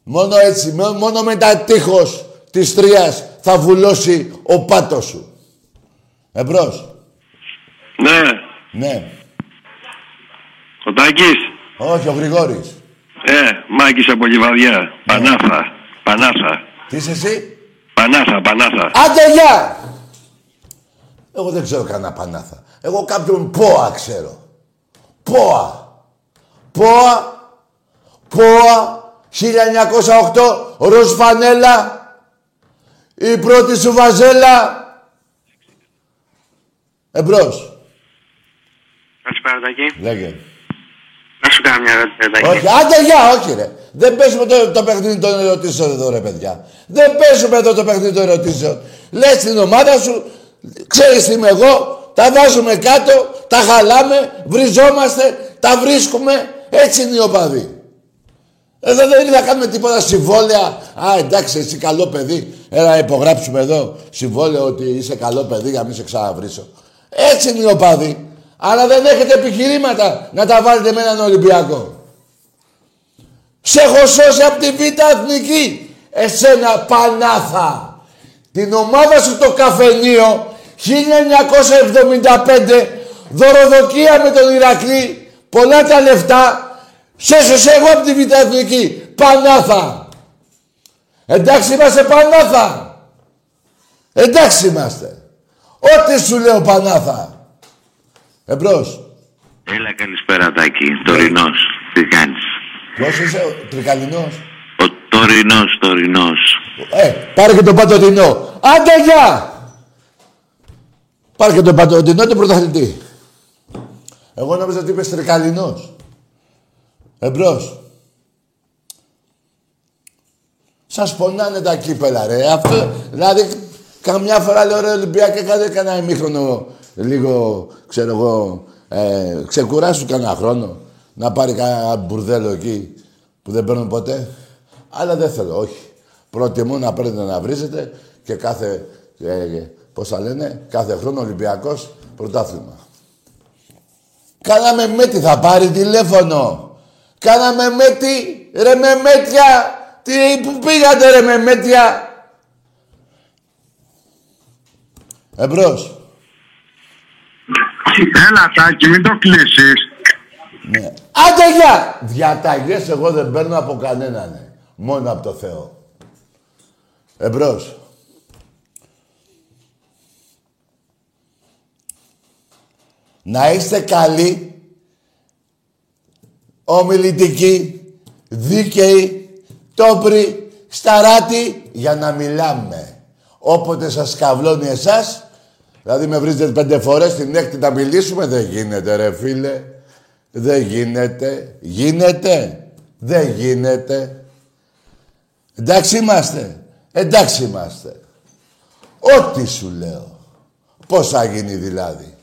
Μόνο έτσι, με- μόνο με τα τείχος της τρίας θα βουλώσει ο πάτος σου. Εμπρός. Ναι. Ναι. Ο Τάκης. Όχι, ο Γρηγόρης. Ε, Μάκης από Λιβαδιά. Πανάθα. Πανάθα. Τι είσαι εσύ; Πανάθα, Πανάθα. Άντε, γεια! Εγώ δεν ξέρω κανένα πανάθα. Εγώ κάποιον ΠΟΑ ξέρω. ΠΟΑ. ΠΟΑ. ΠΟΑ. 1908. Ροζ φανέλα. Η πρώτη σου βαζέλα. Εμπρός. Καλησπέρα, Τάκη. Λέγε. Να σου κάνω μια ερώτηση. Όχι, άντε γεια, όχι ρε. Δεν παίζουμε το, το παιχνίδι των ερωτήσεων εδώ ρε παιδιά. Δεν παίζουμε εδώ το παιχνίδι των ερωτήσεων. Λες την ομάδα σου, ξέρεις τι είμαι εγώ, τα βάζουμε κάτω, τα χαλάμε, βριζόμαστε, τα βρίσκουμε. Έτσι είναι οι οπαδοί. Εδώ δεν είναι να κάνουμε τίποτα συμβόλαια. Α, εντάξει, εσύ καλό παιδί. Έλα υπογράψουμε εδώ συμβόλαιο ότι είσαι καλό παιδί για να μην σε ξαναβρίσω. Έτσι είναι οι οπαδοί. Αλλά δεν έχετε επιχειρήματα να τα βάλετε με έναν Ολυμπιακό. Σε έχω σώσει από τη Β' Αθνική. Εσένα Πανάθα. Την ομάδα σου το καφενείο 1975 δωροδοκία με τον Ηρακλή πολλά τα λεφτά σε έσωσε εγώ από τη Β' Εθνική. Πανάθα. Εντάξει είμαστε Πανάθα. Εντάξει είμαστε. Ό,τι σου λέω Πανάθα. Εμπρός. Έλα, καλησπέρα, Τάκη. Τωρινός. Τι κάνεις; Ποιος είσαι, ο Τρικαλινός. Ο τωρινός, τωρινός. Ε, πάρε και τον Πατωτινό. Άντε, γεια! Πάρε και τον Πατωτινό, τον πρωταθλητή. Εγώ νόμιζα ότι είπες Τρικαλινός. Εμπρός. Σας πονάνε τα κύπελα, ρε. Αυτό, δηλαδή, καμιά φορά λέω, ρε, Ολυμπιακά, κάνε κανένα ημίχρονο, λίγο, ξέρω εγώ, ε, ξεκουράσου κανένα χρόνο. Να πάρει κανένα μπουρδέλο εκεί, που δεν παίρνουν ποτέ. Αλλά δεν θέλω, όχι. Προτιμώ να παίρνετε να βρίζετε και κάθε, ε, πώς θα λένε, κάθε χρόνο Ολυμπιακός πρωτάθλημα. Κάναμε με τι θα πάρει τηλέφωνο. Κάναμε μέτη, ρε με μέτια. Τι, πού πήγατε ρε με μέτια. Εμπρός. Έλα, Τάκη, μην το κλείσεις. Ναι. Άντε γεια! Διαταγές εγώ δεν παίρνω από κανέναν. Ναι. Μόνο από το Θεό. Εμπρός. Να είστε καλοί ομιλητικοί, δίκαιοι, τόπροι, σταράτη για να μιλάμε. Όποτε σας καβλώνει εσάς, δηλαδή με βρίζετε πέντε φορές, την έκτη να μιλήσουμε, δεν γίνεται ρε φίλε. Δεν γίνεται. Γίνεται. Δεν γίνεται. Εντάξει είμαστε. Εντάξει είμαστε. Ό,τι σου λέω. Πώς θα γίνει δηλαδή;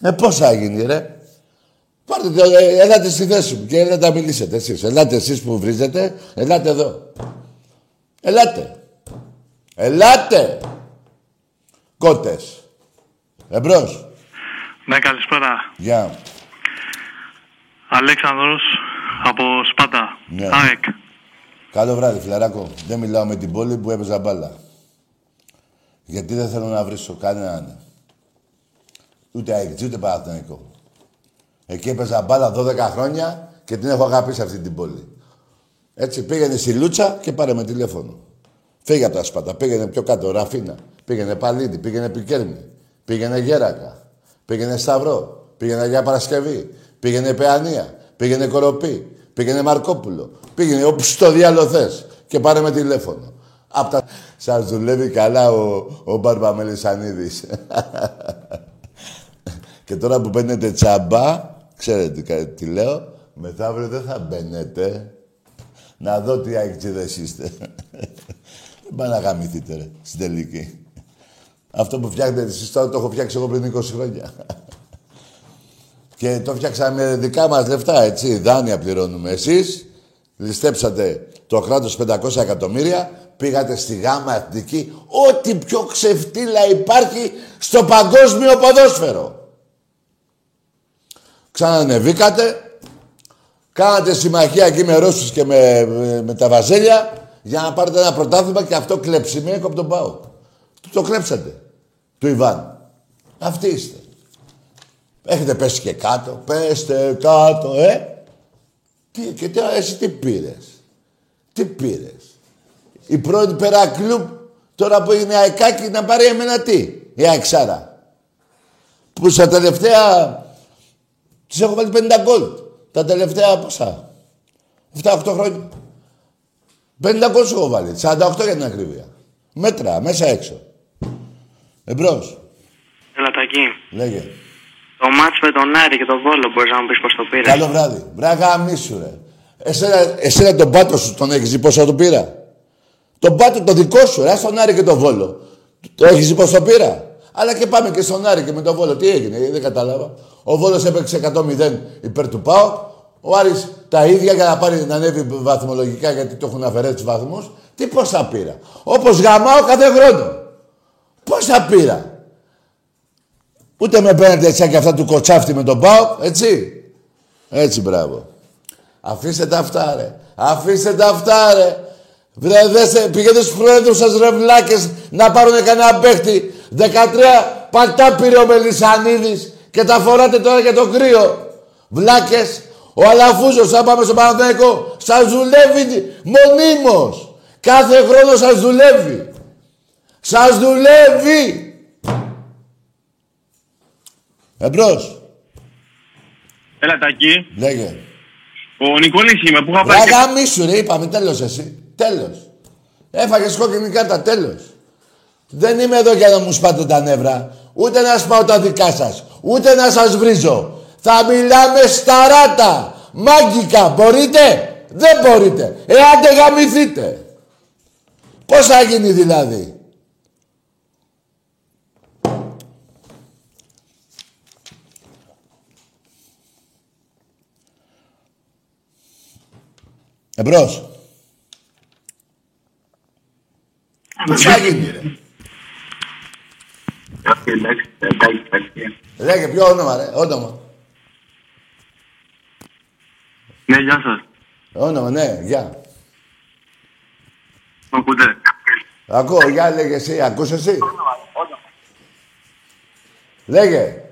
Ε, πώς θα γίνει ρε; Πάρτε το, ε, ελάτε στη θέση μου και ελάτε να μιλήσετε εσείς. Ελάτε εσείς που βρίζετε, ελάτε εδώ. Ελάτε. Ελάτε. Κότες. Εμπρός. Ναι, καλησπέρα. Γεια. Αλέξανδρος από Σπάτα. Ναι. ΑΕΚ. Καλό βράδυ, φιλαράκο. Δεν μιλάω με την πόλη που έπαιζα μπάλα. Γιατί δεν θέλω να βρίσω κανέναν. Ούτε αεξί, ούτε παραθενικό. Εκεί έπαιζα μπάλα 12 χρόνια και την έχω αγαπήσει αυτή την πόλη. Έτσι πήγαινε στη Λούτσα και πάρε με τηλέφωνο. Φύγε από τα σπάτα, πήγαινε πιο κάτω, Ραφίνα. Πήγαινε Παλίδη, πήγαινε Πικέρμη. Πήγαινε Γέρακα. Πήγαινε Σταυρό. Πήγαινε για Παρασκευή. Πήγαινε Παιανία. Πήγαινε Κοροπή. Πήγαινε Μαρκόπουλο. Πήγαινε όπου στο διάλογο θες. Και πάρε με τηλέφωνο. Απ' τα... Σας δουλεύει καλά ο, ο Μπάρμπα Μελισανίδης. και τώρα που παίρνετε τσάμπα, ξέρετε τι λέω, μεθαύριο δεν θα μπαίνετε. Να δω τι αεξίδες είστε. δεν πάει να γαμηθείτε, ρε, στην τελική. Αυτό που φτιάχνετε εσείς τώρα το έχω φτιάξει εγώ πριν 20 χρόνια. Και το φτιάξαμε με δικά μας λεφτά, έτσι. Δάνεια πληρώνουμε. Εσείς ληστέψατε το κράτος 500 εκατομμύρια, πήγατε στη γάμα εθνική, ό,τι πιο ξεφτύλα υπάρχει στο παγκόσμιο ποδόσφαιρο. Ξανανεβήκατε, κάνατε συμμαχία εκεί με Ρώσους και με, με, τα Βαζέλια για να πάρετε ένα πρωτάθλημα και αυτό κλέψιμο από τον Πάο. Το κλέψατε, του Ιβάν. Αυτοί είστε. Έχετε πέσει και κάτω. Πέστε κάτω, ε. Τι, και τι, εσύ τι πήρες; Τι πήρες; Η πρώτη περακλούπ τώρα που είναι αεκάκι να πάρει εμένα τι. Η αεξάρα. Που στα τελευταία τις έχω βάλει 50 γκολ. Τα τελευταία πόσα; 7-8 χρόνια. 50 γκολ σου έχω βάλει. 48 για την ακρίβεια. Μέτρα, μέσα έξω. Εμπρός. Ελατακή. Λέγε. Το μάτς με τον Άρη και τον Βόλο μπορείς να μου πεις πώς το πήρες. Καλό βράδυ. Μπράγα μίσου, ρε. Εσένα, εσένα τον πάτο σου τον έχεις δει πόσο το πήρα; Τον πάτο το δικό σου, ρε. Στον Άρη και τον Βόλο. Το έχεις δει πώς το πήρα; Αλλά και πάμε και στον Άρη και με τον Βόλο. Τι έγινε, δεν κατάλαβα. Ο Βόλος έπαιξε 100-0 υπέρ του ΠΑΟ. Ο Άρης τα ίδια για να πάρει να ανέβει βαθμολογικά γιατί το έχουν αφαιρέσει τους βαθμούς. Τι πόσα πήρα. Όπως γαμάω κάθε χρόνο. Πόσα πήρα; Ούτε με παίρνετε έτσι και αυτά του κοτσάφτη με τον ΠΑΟ, έτσι; Έτσι, μπράβο. Αφήστε τα αυτά, ρε. Αφήστε τα αυτά, ρε. Βρε, δέστε, πηγαίνετε στους πρόεδρους σας, ρε βλάκες, να πάρουν κανένα παίχτη. 13 πατά πήρε ο Μελισανίδης και τα φοράτε τώρα για το κρύο. Βλάκες, ο Αλαφούζος, θα πάμε στο Παναθηναϊκό, σας δουλεύει μονίμως. Κάθε χρόνο σας δουλεύει. Σας δουλεύει. Εμπρός. Έλα, Τάκη. Λέγε. Ο Νικόλης είμαι που είχα πάει. Ρε και- γαμίσου ρε, είπαμε, τέλος εσύ. Τέλος. Έφαγες κόκκινη κάρτα, τέλος. Δεν είμαι εδώ για να μου σπάτε τα νεύρα. Ούτε να σπάω τα δικά σας. Ούτε να σας βρίζω. Θα μιλάμε σταράτα. Μάγκικα. Μπορείτε; Δεν μπορείτε. Εάν δεν γαμηθείτε. Πώς θα γίνει δηλαδή; Εμπρός. Πώς θα γίνει ρε. Λέγε ποιο όνομα ρε. Όνομα. Ναι, γεια σας. Όνομα, ναι, γεια. Μ' ακούτε. Ακούω, γεια λέγε εσύ. Ακούς εσύ; Λέγε.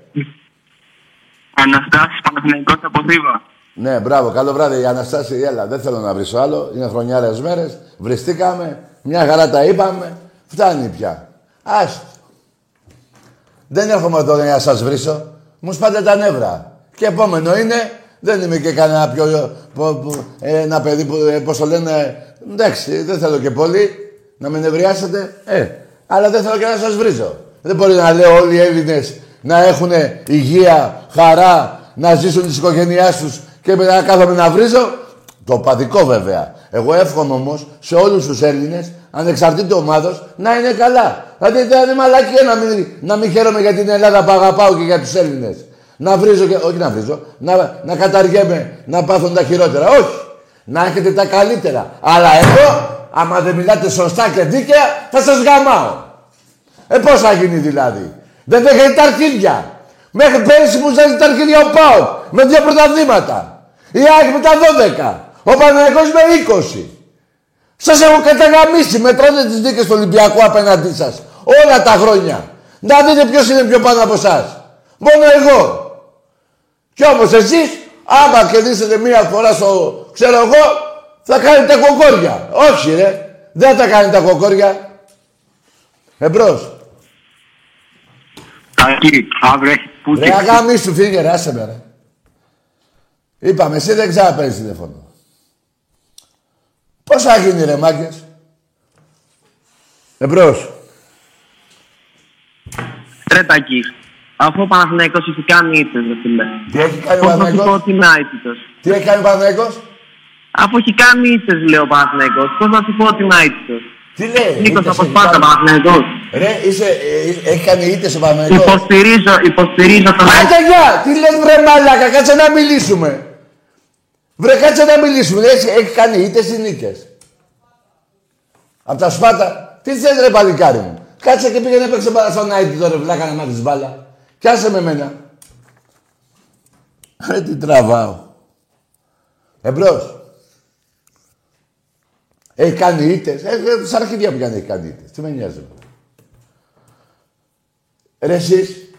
Αναστάσης Παναθηναϊκός από Θήβα. Ναι, μπράβο, καλό βράδυ. Η Αναστάση, έλα, δεν θέλω να βρίσω άλλο. Είναι χρονιάρες μέρες. Βριστήκαμε. Μια χαρά τα είπαμε. Φτάνει πια. Άστο. Δεν έρχομαι εδώ για να σας βρίσω. Μου σπάτε τα νεύρα. Και επόμενο είναι, δεν είμαι και κανένα πιο... Πο, πο- ε, ένα παιδί που, ε, πώς το λένε... Εντάξει, δεν θέλω και πολύ να με νευριάσετε. Ε, αλλά δεν θέλω και να σας βρίζω. Δεν μπορεί να λέω όλοι οι Έλληνες να έχουν υγεία, χαρά, να ζήσουν τις οικογένειάς τους και μετά να κάθομαι να βρίζω. Το παδικό βέβαια. Εγώ εύχομαι όμως σε όλους τους Έλληνες, ανεξαρτήτως ομάδος, να είναι καλά. Δηλαδή δεν είναι μαλακία να μην, να μην χαίρομαι για την Ελλάδα που αγαπάω και για τους Έλληνες. Να βρίζω και. Όχι να βρίζω, να, να καταργέμαι, να πάθουν τα χειρότερα. Όχι. Να έχετε τα καλύτερα. Αλλά εγώ, άμα δεν μιλάτε σωστά και δίκαια, θα σας γαμάω. Ε, πώς θα γίνει δηλαδή; Δεν δέχεται τα αρχίδια. Μέχρι πέρυσι μου ζάζει τα αρχίδια ο Πάοκ με δύο πρωταθλήματα. Η ΑΕΚ με τα 12. Ο Παναγιακός με 20. Σας έχω καταγαμίσει. Μετρώτε τις δίκες του Ολυμπιακού απέναντί σας. Όλα τα χρόνια. Να δείτε ποιος είναι πιο πάνω από εσά. Μόνο εγώ. Κι όμως εσείς, άμα κερδίσετε μία φορά στο, ξέρω εγώ, θα κάνετε κοκόρια. Όχι ρε. Δεν θα κάνετε κοκόρια. Εμπρός. Τάκη, αύριο έχεις πούτσι. Ρε αγάμι σου φύγε ρε, άσε με ρε. Είπαμε, εσύ δεν ξαναπαίρνεις τηλέφωνο. Πώς θα γίνει ρε μάγκες. Εμπρός. Ρε Τάκη, αφού ο Παναθηναϊκός έχει κάνει ήττες, ρε φίλε. Τι έχει κάνει ο Πώς θα σου πω Παναθηναϊκός. ότι είναι αίτητος. Τι έχει κάνει ο Παναθηναϊκός; Αφού έχει κάνει ήττες, λέει ο Παναθηναϊκός, πώς να σου πω ότι είναι αίτητος. Τι λέει. Νίκος ήττες από έχει Σπάρτα, κάνει. Παναθηναϊκός. Ρε, είσαι, ε, έχει κάνει ήττες ο Παναθηναϊκός; Υποστηρίζω, υποστηρίζω τον Άντε γεια! Τι λες βρε μαλάκα, κάτσε να μιλήσουμε. Βρε κάτσε να μιλήσουμε. Έχει, έχει κάνει ήττες ή νίκες. Απ' τα Σπάτα. Τι θες ρε παλικάρι μου; Κάτσε και πήγαινε παίξε μπάλα στον Άιτι τώρα βλάκα να μάθεις μπάλα. Κι άσε με μένα. Ρε τι τραβάω. Εμπρός. Έχει κάνει ήττες. Ε, ε, σαν αρχίδια που κάνει έχει κάνει ήττες. Τι με νοιάζει. εμένα. Ρε εσείς,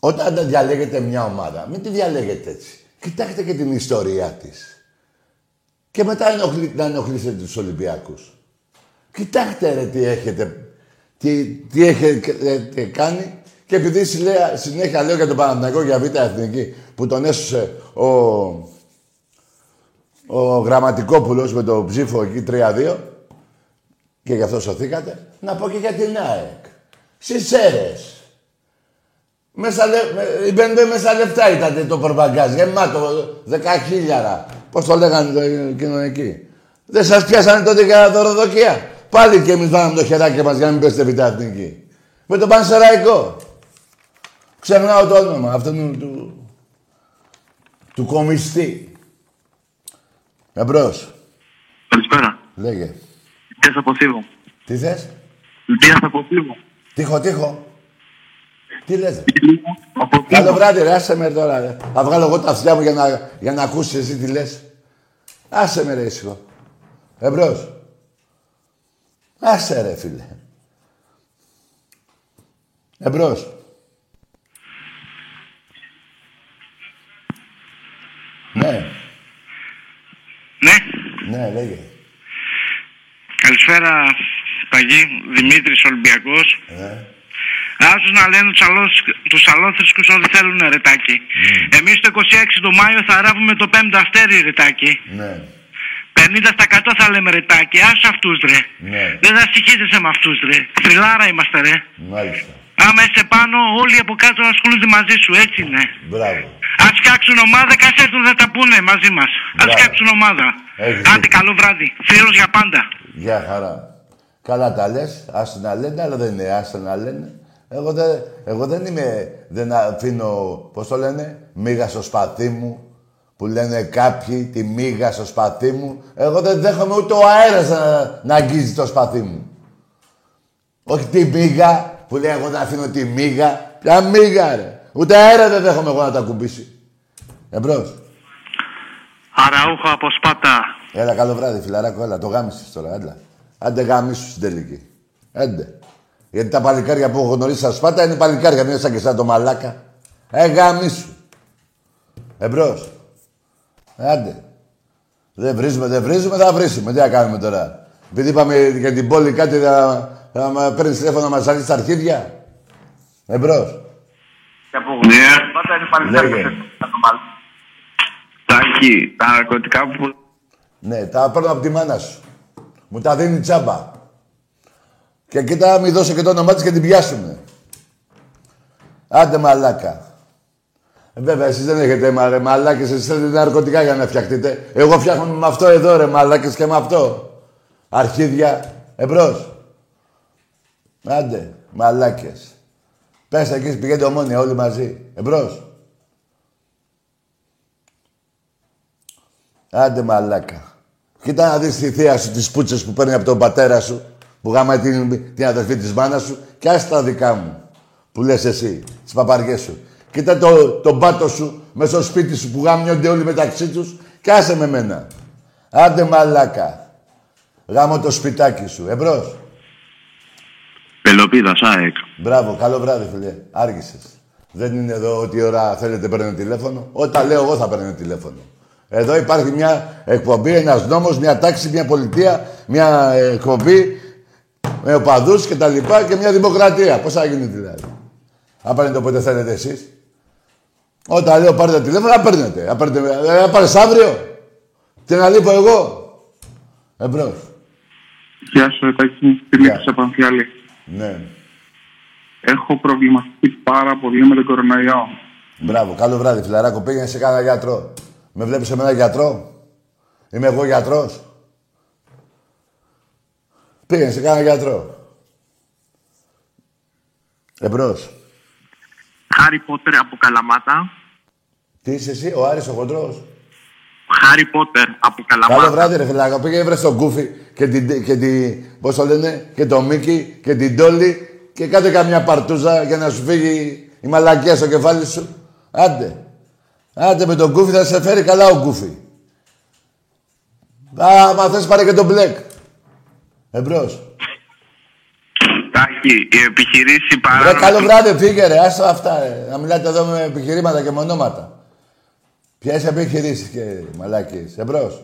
όταν δεν διαλέγετε μια ομάδα, μην τη διαλέγετε έτσι. Κοιτάξτε και την ιστορία της. Και μετά ενοχλεί, να ενοχλήσετε τους Ολυμπιακούς. Κοιτάξτε ρε τι έχετε, τι, τι έχετε κάνει. Και επειδή συνέ- συνέχεια λέω για τον Παναθηναϊκό για Β' Εθνική που τον έσωσε ο, ο Γραμματικόπουλος με το ψήφο εκεί 3-2 και γι' αυτό σωθήκατε, να πω και για την ΑΕΚ. Στις αίρες. Μέσα, λε, με- οι πέντε μέσα λεφτά ήταν το προπαγκάζ. Γεμάτο, δεκαχίλιαρα. Πώς το λέγανε το εκείνο εκεί. Δεν σας πιάσανε τότε για δωροδοκία. Πάλι και εμείς βάλαμε το χεράκι μας για να μην πέστε βιταθνική. Με τον Πανσεραϊκό. Ξεχνάω το όνομα αυτού του, του, του κομιστή. Εμπρός. Καλησπέρα. Λέγε. Λυπίας από Θήβο. Τι θες; Λυπίας από Θήβο. Τύχο, τύχο. Τι λες. ρε; Από Καλό Θήβο. βράδυ, ρε. Άσε με τώρα, ρε. Θα βγάλω εγώ τα αυτιά μου για να, για να ακούσεις εσύ τι λες. Άσε με, ρε, ήσυχο. Εμπρός. Άσε, ρε, φίλε. Εμπρός. Ναι, Ναι. ναι, λέγε. Καλησπέρα, Παγί. Δημήτρης Ολυμπιακός. Ναι. Άσους να λένε τους, αλός, τους αλόθρησκους ό,τι θέλουν ρετάκι. Εμείς το 26 του Μάιο θα ράβουμε το πέμπτο αστέρι ρετάκι. Ναι, 50 στα 100 θα λέμε ρετάκι. Ας αυτούς ρε. ναι, Δεν θα συγχύζεσαι με αυτούς ρε. Θρυλάρα είμαστε ρε. μάλιστα. Άμα είσαι πάνω όλοι από κάτω ασχολούνται μαζί σου. Έτσι είναι. Μπράβο. Ας φτιάξουν ομάδα και ας έρθουν να τα πούνε μαζί μας. Ας Μπράβο. φτιάξουν ομάδα. Έχεις Άντε δίκιο. καλό βράδυ. Φίλος για πάντα. Γεια χαρά. Καλά τα λες, άσε να λένε, αλλά δεν είναι άσε να λένε. Εγώ δεν, εγώ δεν είμαι, δεν αφήνω, πώς το λένε, μίγα στο σπαθί μου, που λένε κάποιοι τη μίγα στο σπαθί μου. Εγώ δεν δέχομαι ούτε ο αέρας να, να αγγίζει το σπαθί μου. Όχι τη μίγα, που λέει εγώ δεν αφήνω τη μίγα. Ποια μίγα ρε. Ούτε αέρα δεν δέχομαι εγώ να τα κουμπίσει. Εμπρός. Αραούχο από Σπάτα. Έλα, καλό βράδυ, φιλαράκο, έλα. Το γάμισες τώρα, έλα. Άντε γάμισου στην τελική. Άντε. Γιατί τα παλικάρια που έχω γνωρίσει στα Σπάτα είναι παλικάρια, μην είναι σαν και σαν το μαλάκα. Ε, γάμισου. Εμπρός. Άντε. Δεν βρίζουμε, δεν βρίζουμε, θα βρίσουμε. Τι να κάνουμε τώρα. Επειδή είπαμε για την πόλη κάτι θα, θα μα παίρνεις τηλέφωνο να μας αρέσει τα αρχίδια. Εμπρός. Ναι. Σπάτα είναι παλικάρια. Λέγε. Τάκη, τα ναρκωτικά που Ναι, τα παίρνω από τη μάνα σου. Μου τα δίνει τσάμπα. Και κοίτα, μη δώσω και το όνομά της και την πιάσουμε. Άντε μαλάκα. Ε, Βέβαια, εσείς δεν έχετε μα, ρε, μαλάκες, εσείς θέλετε ναρκωτικά για να φτιαχτείτε. Εγώ φτιάχνω με αυτό εδώ, ρε, μαλάκες, και με αυτό. Αρχίδια, εμπρός. Άντε, μαλάκες. Πες εκεί, πηγαίνετε ομόνια όλοι μαζί. Εμπρός. Άντε μαλάκα. Κοίτα να δεις τη θεία σου, τις πούτσες που παίρνει από τον πατέρα σου, που γάμα την, την αδερφή της μάνας σου, και άσε τα δικά μου, που λες εσύ, τις παπαριές σου. Κοίτα το, τον πάτο σου, μέσα στο σπίτι σου, που γάμιονται όλοι μεταξύ τους, και άσε με μένα. Άντε μαλάκα. Γάμω το σπιτάκι σου. Εμπρός. Πελοπίδα, ΑΕΚ. Μπράβο, καλό βράδυ, φίλε. Άργησες. Δεν είναι εδώ ό,τι ώρα θέλετε παίρνετε τηλέφωνο. Όταν λέω εγώ θα παίρνετε τηλέφωνο. Εδώ υπάρχει μια εκπομπή, ένας νόμος, μια τάξη, μια πολιτεία, μια ε, εκπομπή με οπαδούς και τα λοιπά και μια δημοκρατία. Πώς θα γίνει δηλαδή. Αν παίρνετε όποτε θέλετε εσείς. Όταν λέω πάρετε τηλέφωνο, να παίρνετε. Να παίρνετε, ε, να πάρεις αύριο. Τι να λείπω εγώ. Εμπρός. Γεια σου, Τάκη. Γεια. Φιλίππης από Αμφιάλη. Ναι. Έχω προβληματιστεί πάρα πολύ με τον κορονοϊό. Μπράβο, καλό βράδυ, φιλαράκο. Πήγαινε σε κανένα γιατρό. Με βλέπεις εμένα γιατρό; Είμαι εγώ γιατρός; Πήγαινε σε κανένα γιατρό. Εμπρός. Χάρι Πότερ από Καλαμάτα. Τι είσαι εσύ, ο Άρης ο χοντρός; Χάρι Πότερ από Καλό Καλαμάτα. βράδυ, ρε φιλαράκο. Πήγαινε βρες τον Κούφι και την, και την, πώς το λένε, και τον Μίκη και την Τόλη και κάντε καμιά παρτούζα για να σου φύγει η μαλακία στο κεφάλι σου. Άντε. Άντε με τον Κούφι θα σε φέρει καλά ο Κούφι. Άμα θες πάρε και τον Μπλεκ. Εμπρός. Τάκη, η επιχειρήση Ρε παράνομη. καλό βράδυ, φύγε ρε, άστα αυτά ρε. Να μιλάτε εδώ με επιχειρήματα και μονόματα. Ποιες επιχειρήσεις και μαλάκες. Εμπρός.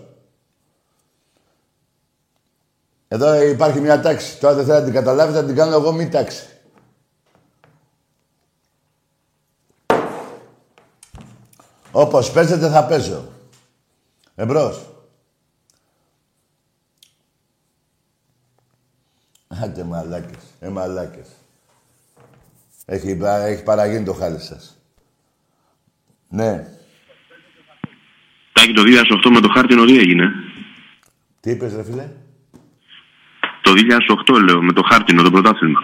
Εδώ υπάρχει μια τάξη. Τώρα δεν θέλω να την καταλάβετε, θα την κάνω εγώ μη τάξη. Όπως παίζετε θα παίζω. Εμπρός. Άντε μαλάκες. Ε, μαλάκες. Έχει, έχει παραγίνει το χάλι σας. Ναι. Τάκη το 2008 με το χάρτινο τι έγινε; Τι είπες ρε φίλε; Το 2008 λέω με το χάρτινο το πρωτάθλημα.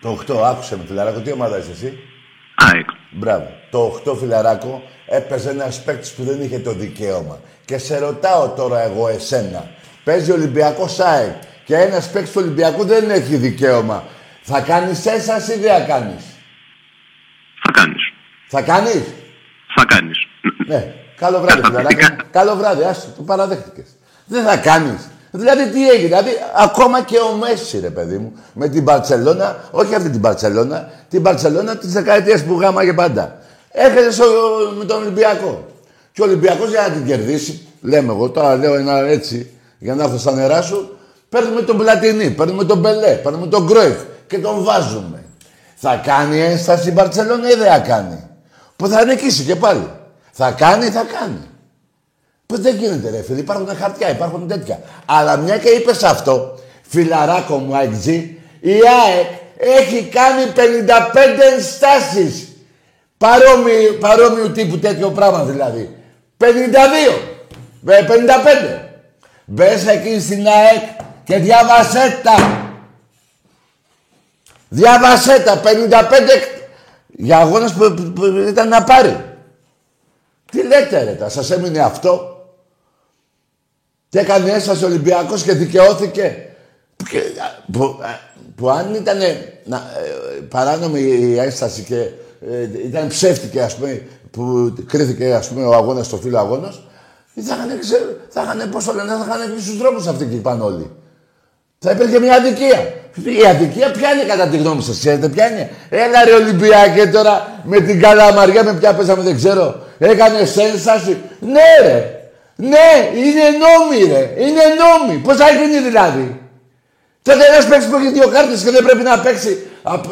Το 8, άκουσε με φιλαράκο. Τι ομάδα είσαι εσύ; ΑΕΚ. Μπράβο. Το 8 φιλαράκο έπαιζε ένας παίκτης που δεν είχε το δικαίωμα. Και σε ρωτάω τώρα εγώ εσένα. Παίζει Ολυμπιακό ΣΑΕΚ και ένας παίκτης του Ολυμπιακού δεν έχει δικαίωμα. Θα κάνεις έσαση ή δεν θα κάνεις; Θα κάνεις. Θα κάνεις; Θα κάνεις. Ναι. Καλό βράδυ, φιλαράκο. Καλό βράδυ, άστο, το παραδέχτηκες. Δεν θα κάνεις. Δηλαδή τι έγινε, δηλαδή ακόμα και ο Μέση ρε παιδί μου, με την Μπαρσελόνα, όχι αυτή την Μπαρσελόνα, την Μπαρσελόνα της δεκαετίας που γάμαγε πάντα. Έρχεται στο, με τον Ολυμπιακό. Και ο Ολυμπιακός για να την κερδίσει, λέμε εγώ τώρα λέω ένα έτσι, για να έρθω στα νερά σου, παίρνουμε τον Πλατινί, παίρνουμε τον Μπελέ, παίρνουμε τον Γκρόιφ και τον βάζουμε. Θα κάνει ένσταση η Μπαρσελόνα ή δεν θα κάνει; Που θα νικήσει και πάλι. Θα κάνει, θα κάνει. Πώ δεν γίνεται, ρε φίλε. Υπάρχουν χαρτιά, υπάρχουν τέτοια. Αλλά μια και είπες αυτό, φιλαράκο μου, αεξή, η ΑΕΚ έχει κάνει 55 ενστάσεις. Παρόμοιου, παρόμοιου τύπου τέτοιο πράγμα δηλαδή. 52. 55. Μπες εκεί στην ΑΕΚ και διάβασέ τα. Διάβασέ τα. 55 για αγώνες που, που, που ήταν να πάρει. Τι λέτε ρε, τα σας έμεινε αυτό; Και έκανε ένσταση ο Ολυμπιακός και δικαιώθηκε. Και, που, που, αν ήταν να, ε, παράνομη η ένσταση και ε, ήταν ψεύτικη ας πούμε, που κρίθηκε ας πούμε, ο αγώνας στο φύλλο αγώνας, θα είχαν, θα είχαν, πώς το λένε, θα είχαν κλείσει τους δρόμους αυτοί και είπαν όλοι. Θα υπήρχε μια αδικία. Η αδικία ποια είναι κατά τη γνώμη σας, ξέρετε ποια είναι; Έλα ρε Ολυμπιακέ τώρα με την καλαμαριά με ποια πέσαμε δεν ξέρω. Έκανε ένσταση. Ναι ρε. Ναι, είναι νόμοι ρε. Είναι νόμοι. Πώς θα γίνει δηλαδή; Τότε ένας παίξει που έχει δύο κάρτες και δεν πρέπει να παίξει.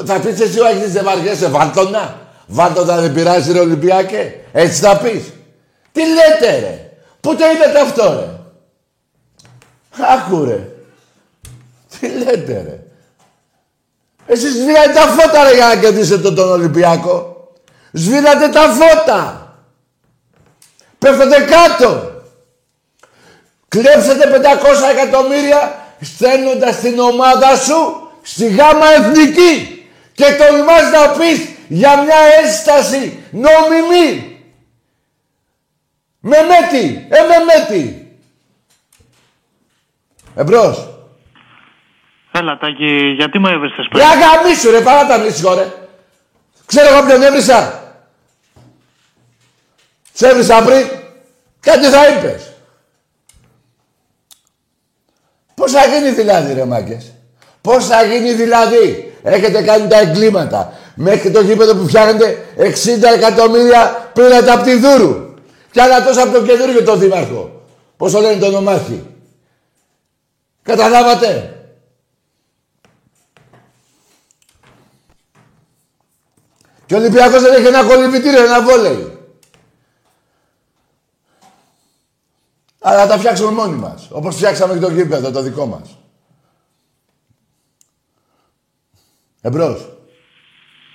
Θα πεις εσύ ο Αγγλής δεν βαριέσαι. Βάλτονα. Βάλτονα δεν πειράζει ρε Ολυμπιακέ. Έτσι θα πεις. Τι λέτε ρε; Πού το είδατε αυτό ρε; Άκου ρε. Τι λέτε ρε; Εσείς σβήνατε τα φώτα ρε για να κερδίσετε τον, τον Ολυμπιακό. Σβήνατε τα φώτα. Πέφτετε κάτω. Κλέψετε 500 εκατομμύρια στέλνοντας την ομάδα σου στη γάμα εθνική. Και τολμάς να πεις για μια ένσταση νόμιμη. Με μέτη, ε με μέτη. Εμπρός. Έλα, Τάκη, γιατί μου έβρισες πριν; Για γαμίσου ρε, παρά τα μισό ρε. Ξέρω εγώ ποιον έβρισα. Σε έβρισα πριν. Κάτι θα είπες. Πώς θα γίνει δηλαδή ρε μάγκες. Πώς θα γίνει δηλαδή; Έχετε κάνει τα εγκλήματα. Μέχρι το γήπεδο που φτιάχνετε 60 εκατομμύρια πήρατε από τη Δούρου. Πιάνα τόσα από τον καινούριο τον δήμαρχο. Πώς το λένε τον ομάρχη. Καταλάβατε. Και ο Ολυμπιακός δεν έχει ένα κολυμπητήριο, ένα βόλεϊ. Αλλά θα τα φτιάξουμε μόνοι μας. Όπως φτιάξαμε και το γήπεδο, το δικό μας. Εμπρός.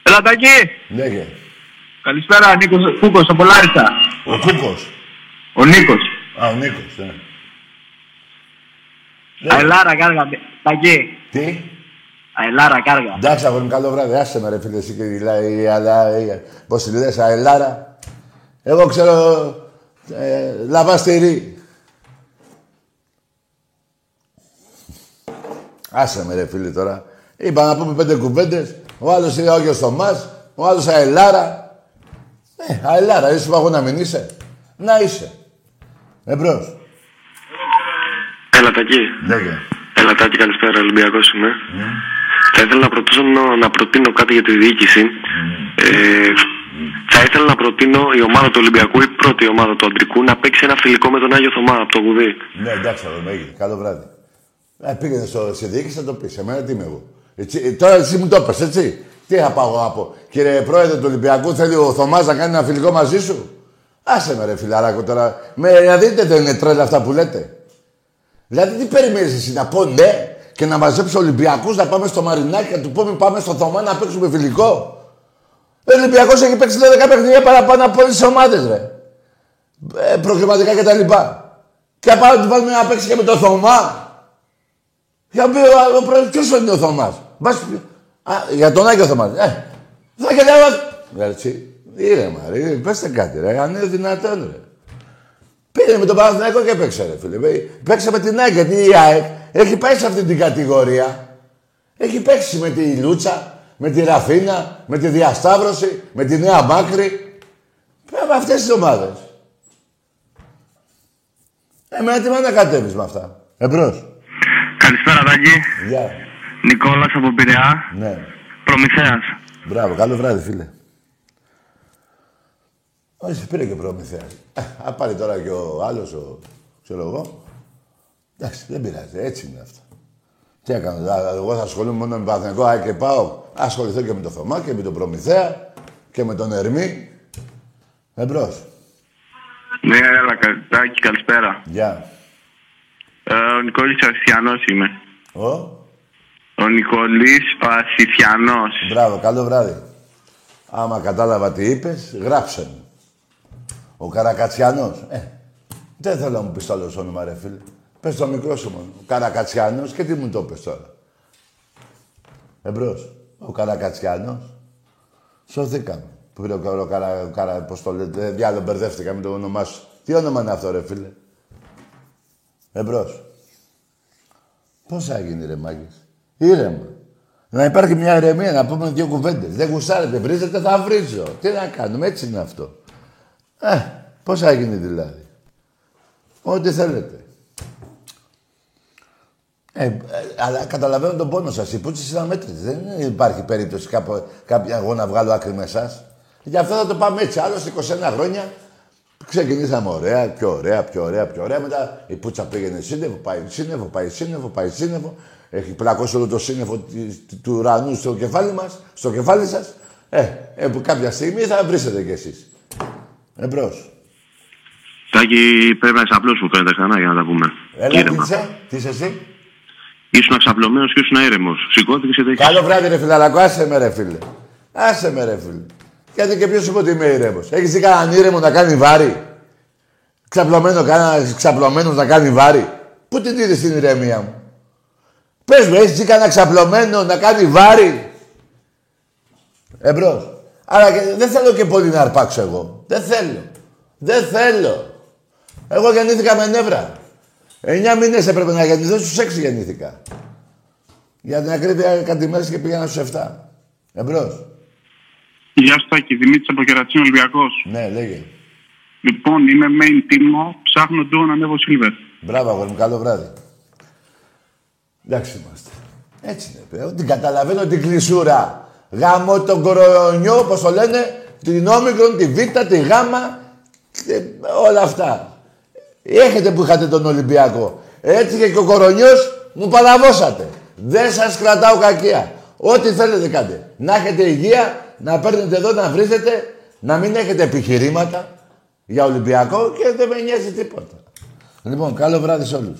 Έλα, Τάκη. Λέγε. Καλησπέρα, Νίκος Κούκος, από Λάρισα. Ο Κούκος. Ο Νίκος. Α, ο Νίκος, ναι. Αελάρα, κάργα. Τάκη. Τι; Αελάρα, κάργα. Εντάξει, αγόρι μου, καλό βράδυ. Άσε με ρε φίλε, εσύ και η αλλά... Πώς τη λες, αελάρα. Εγώ ξέρω... Ε, λαβαστηρί. Άσε με ρε φίλε τώρα. Είπα να πούμε πέντε κουβέντες. Ο άλλος είναι ο στο μας. Ο άλλος αελάρα. Ε, αελάρα. Είσαι που να μην είσαι. Να είσαι. Εμπρός. Έλα, Τάκη. Λέγε. Έλα, Τάκη, καλησπέρα. Ολυμπιακός είμαι. Θα ήθελα να προτείνω, να προτείνω κάτι για τη διοίκηση. Ε, θα ήθελα να προτείνω η ομάδα του Ολυμπιακού, η πρώτη ομάδα του Αντρικού, να παίξει ένα φιλικό με τον Άγιο Θωμά από το Γουδί. Ναι, εντάξει, θα δούμε. Έγινε. Καλό βράδυ. Ε, πήγαινε στο, στη διοίκηση να το πεις. Εμένα τι είμαι εγώ. Έτσι, ε, τώρα εσύ μου το πες, έτσι. Τι θα πάω εγώ να πω; Κύριε Πρόεδρε του Ολυμπιακού, θέλει ο Θωμάς να κάνει ένα φιλικό μαζί σου; Άσε με ρε φιλαράκο τώρα. Με, να δείτε δεν είναι τρέλα αυτά που λέτε. Δηλαδή τι περιμένεις εσύ να πω ναι και να μαζέψει Ολυμπιακούς να πάμε στο Μαρινάκι και να του πούμε πάμε στο Θωμά να παίξουμε φιλικό; Ο Ολυμπιακός έχει παίξει 12 παιχνίδια παραπάνω από όλες τις ομάδες, ρε. Ε, προκριματικά και τα λοιπά. Και απάνω του βάλουμε να παίξει και με το Θωμά. Για πει ο ποιος είναι ο Θωμάς; Μπας, α, για τον Άγιο Θωμάς. Ε, θα και λέω... Έτσι, ήρεμα, ρε, πέστε κάτι, ρε, αν είναι δυνατόν, ρε. Πήρε με τον Παναθηναϊκό και παίξε, ρε φίλε. Παίξε με την ΑΕΚ, γιατί η ΑΕΚ έχει πάει σε αυτή την κατηγορία. Έχει παίξει με τη Λούτσα, με τη Ραφίνα, με τη Διασταύρωση, με τη Νέα Μάκρη. Με αυτές τις ομάδες. Εμένα τι να κατέβεις με αυτά. Εμπρός. Καλησπέρα, Τάκη. Γεια. Νικόλας από Πειραιά. Ναι. Προμηθέας. Μπράβο. Καλό βράδυ, φίλε. Όχι, πήρε και προμηθέας. Ε, Α, πάρει τώρα και ο άλλος, ο... ξέρω εγώ. Εντάξει, δεν πειράζει. Έτσι είναι αυτό. Τι έκανα, δηλαδή, εγώ θα ασχολούμαι μόνο με Παναθηναϊκό, α, και πάω. Ασχοληθώ και με το Θωμά και με τον Προμηθέα και με τον Ερμή. Εμπρός. Ναι, έλα, κα- Τάκη, καλησπέρα. Γεια. Ε, ο Νικόλης ο Ασιθιανός είμαι. Ο; Ο Νικόλης ο Ασιθιανός. Μπράβο, καλό βράδυ. Άμα κατάλαβα τι είπες, γράψε μου. Ο Καρακατσιανός. Ε, δεν θέλω να μου πεις το άλλο όνομα, ρε φίλε. Πες το μικρό σου μόνο. Ο Καρακατσιανός και τι μου το πες τώρα. Εμπρός. Ο Καρακατσιανός. Σωθήκαμε. Που πήρε ο, Καρα- ο, Καρα, ο Καρα, πώς το λέτε, διάλο μπερδεύτηκα με το όνομά σου. Τι όνομα είναι αυτό, ρε φίλε; Εμπρός. Πώς θα γίνει, ρε μάγκες; Ήρεμα. Να υπάρχει μια ηρεμία, να πούμε δύο κουβέντες. Δεν γουσάρετε, βρίζετε, θα βρίζω. Τι να κάνουμε, έτσι είναι αυτό. Ε, πώς θα γίνει δηλαδή. Ό,τι θέλετε. Ε, ε, αλλά καταλαβαίνω τον πόνο σας. Οι πούτσες είναι αμέτρητες. Δεν υπάρχει περίπτωση κάπο, κάποια εγώ να βγάλω άκρη με εσάς. Γι' αυτό θα το πάμε έτσι. Άλλωστε 21 χρόνια ξεκινήσαμε ωραία, πιο ωραία, πιο ωραία, πιο ωραία. Μετά η πουτσα πήγαινε σύννεφο, πάει σύννεφο, πάει σύννεφο, πάει σύννεφο. Έχει πλακώσει όλο το σύννεφο της- του ουρανού στο κεφάλι μας, στο κεφάλι σας. Ε, ε, που κάποια στιγμή θα βρίσετε κι εσείς. Εμπρός. Τάκη, πρέπει να ξαπλώσουν φαίνεται ξανά για να τα πούμε. Έλα, τι Ήρεμα. είσαι, τι είσαι εσύ; Ήσουν αξαπλωμένος και ήσουν ήρεμος. Σηκώθηκες και δεν Καλό βράδυ, ρε φιλαράκο. Άσε με, ρε φίλε. Άσε με, ρε φίλε. Γιατί και ποιος είπε ότι είμαι ήρεμος. Έχεις δει κανέναν ήρεμο να κάνει βάρη; Ξαπλωμένο, κανένας ξαπλωμένος να κάνει βάρη; Πού την είδες την ηρεμία μου; Πες μου, έχεις δει κανένα ξαπλωμένο να κάνει βάρη; Εμπρός. Άρα και δεν θέλω και πολύ να αρπάξω εγώ. Δεν θέλω. Δεν θέλω. Εγώ γεννήθηκα με νεύρα. Εννιά μήνες έπρεπε να γεννηθώ, στους έξι γεννήθηκα. Για την ακρίβεια κάτι μέρες και πήγαινα στους 7. Εμπρός. Γεια σου Τάκη, Δημήτρης από Κερατσίνο Ολυμπιακός. Ναι, λέγε. Λοιπόν, είμαι main team, ψάχνω ντουο να ανέβω silver. Μπράβο, αγόρι μου. Καλό βράδυ. Εντάξει είμαστε. Έτσι είναι, παιδί. Την καταλαβαίνω την κλεισούρα. Γάμο τον κορονιό, όπως το λένε, την όμικρον, τη β, τη γ, και όλα αυτά. Έχετε που είχατε τον Ολυμπιακό. Έτσι και, και ο κορονιός μου παραβώσατε. Δεν σας κρατάω κακία. Ό,τι θέλετε κάντε. Να έχετε υγεία, να παίρνετε εδώ να βρίζετε, να μην έχετε επιχειρήματα για Ολυμπιακό και δεν με νοιάζει τίποτα. Λοιπόν, καλό βράδυ σε όλους.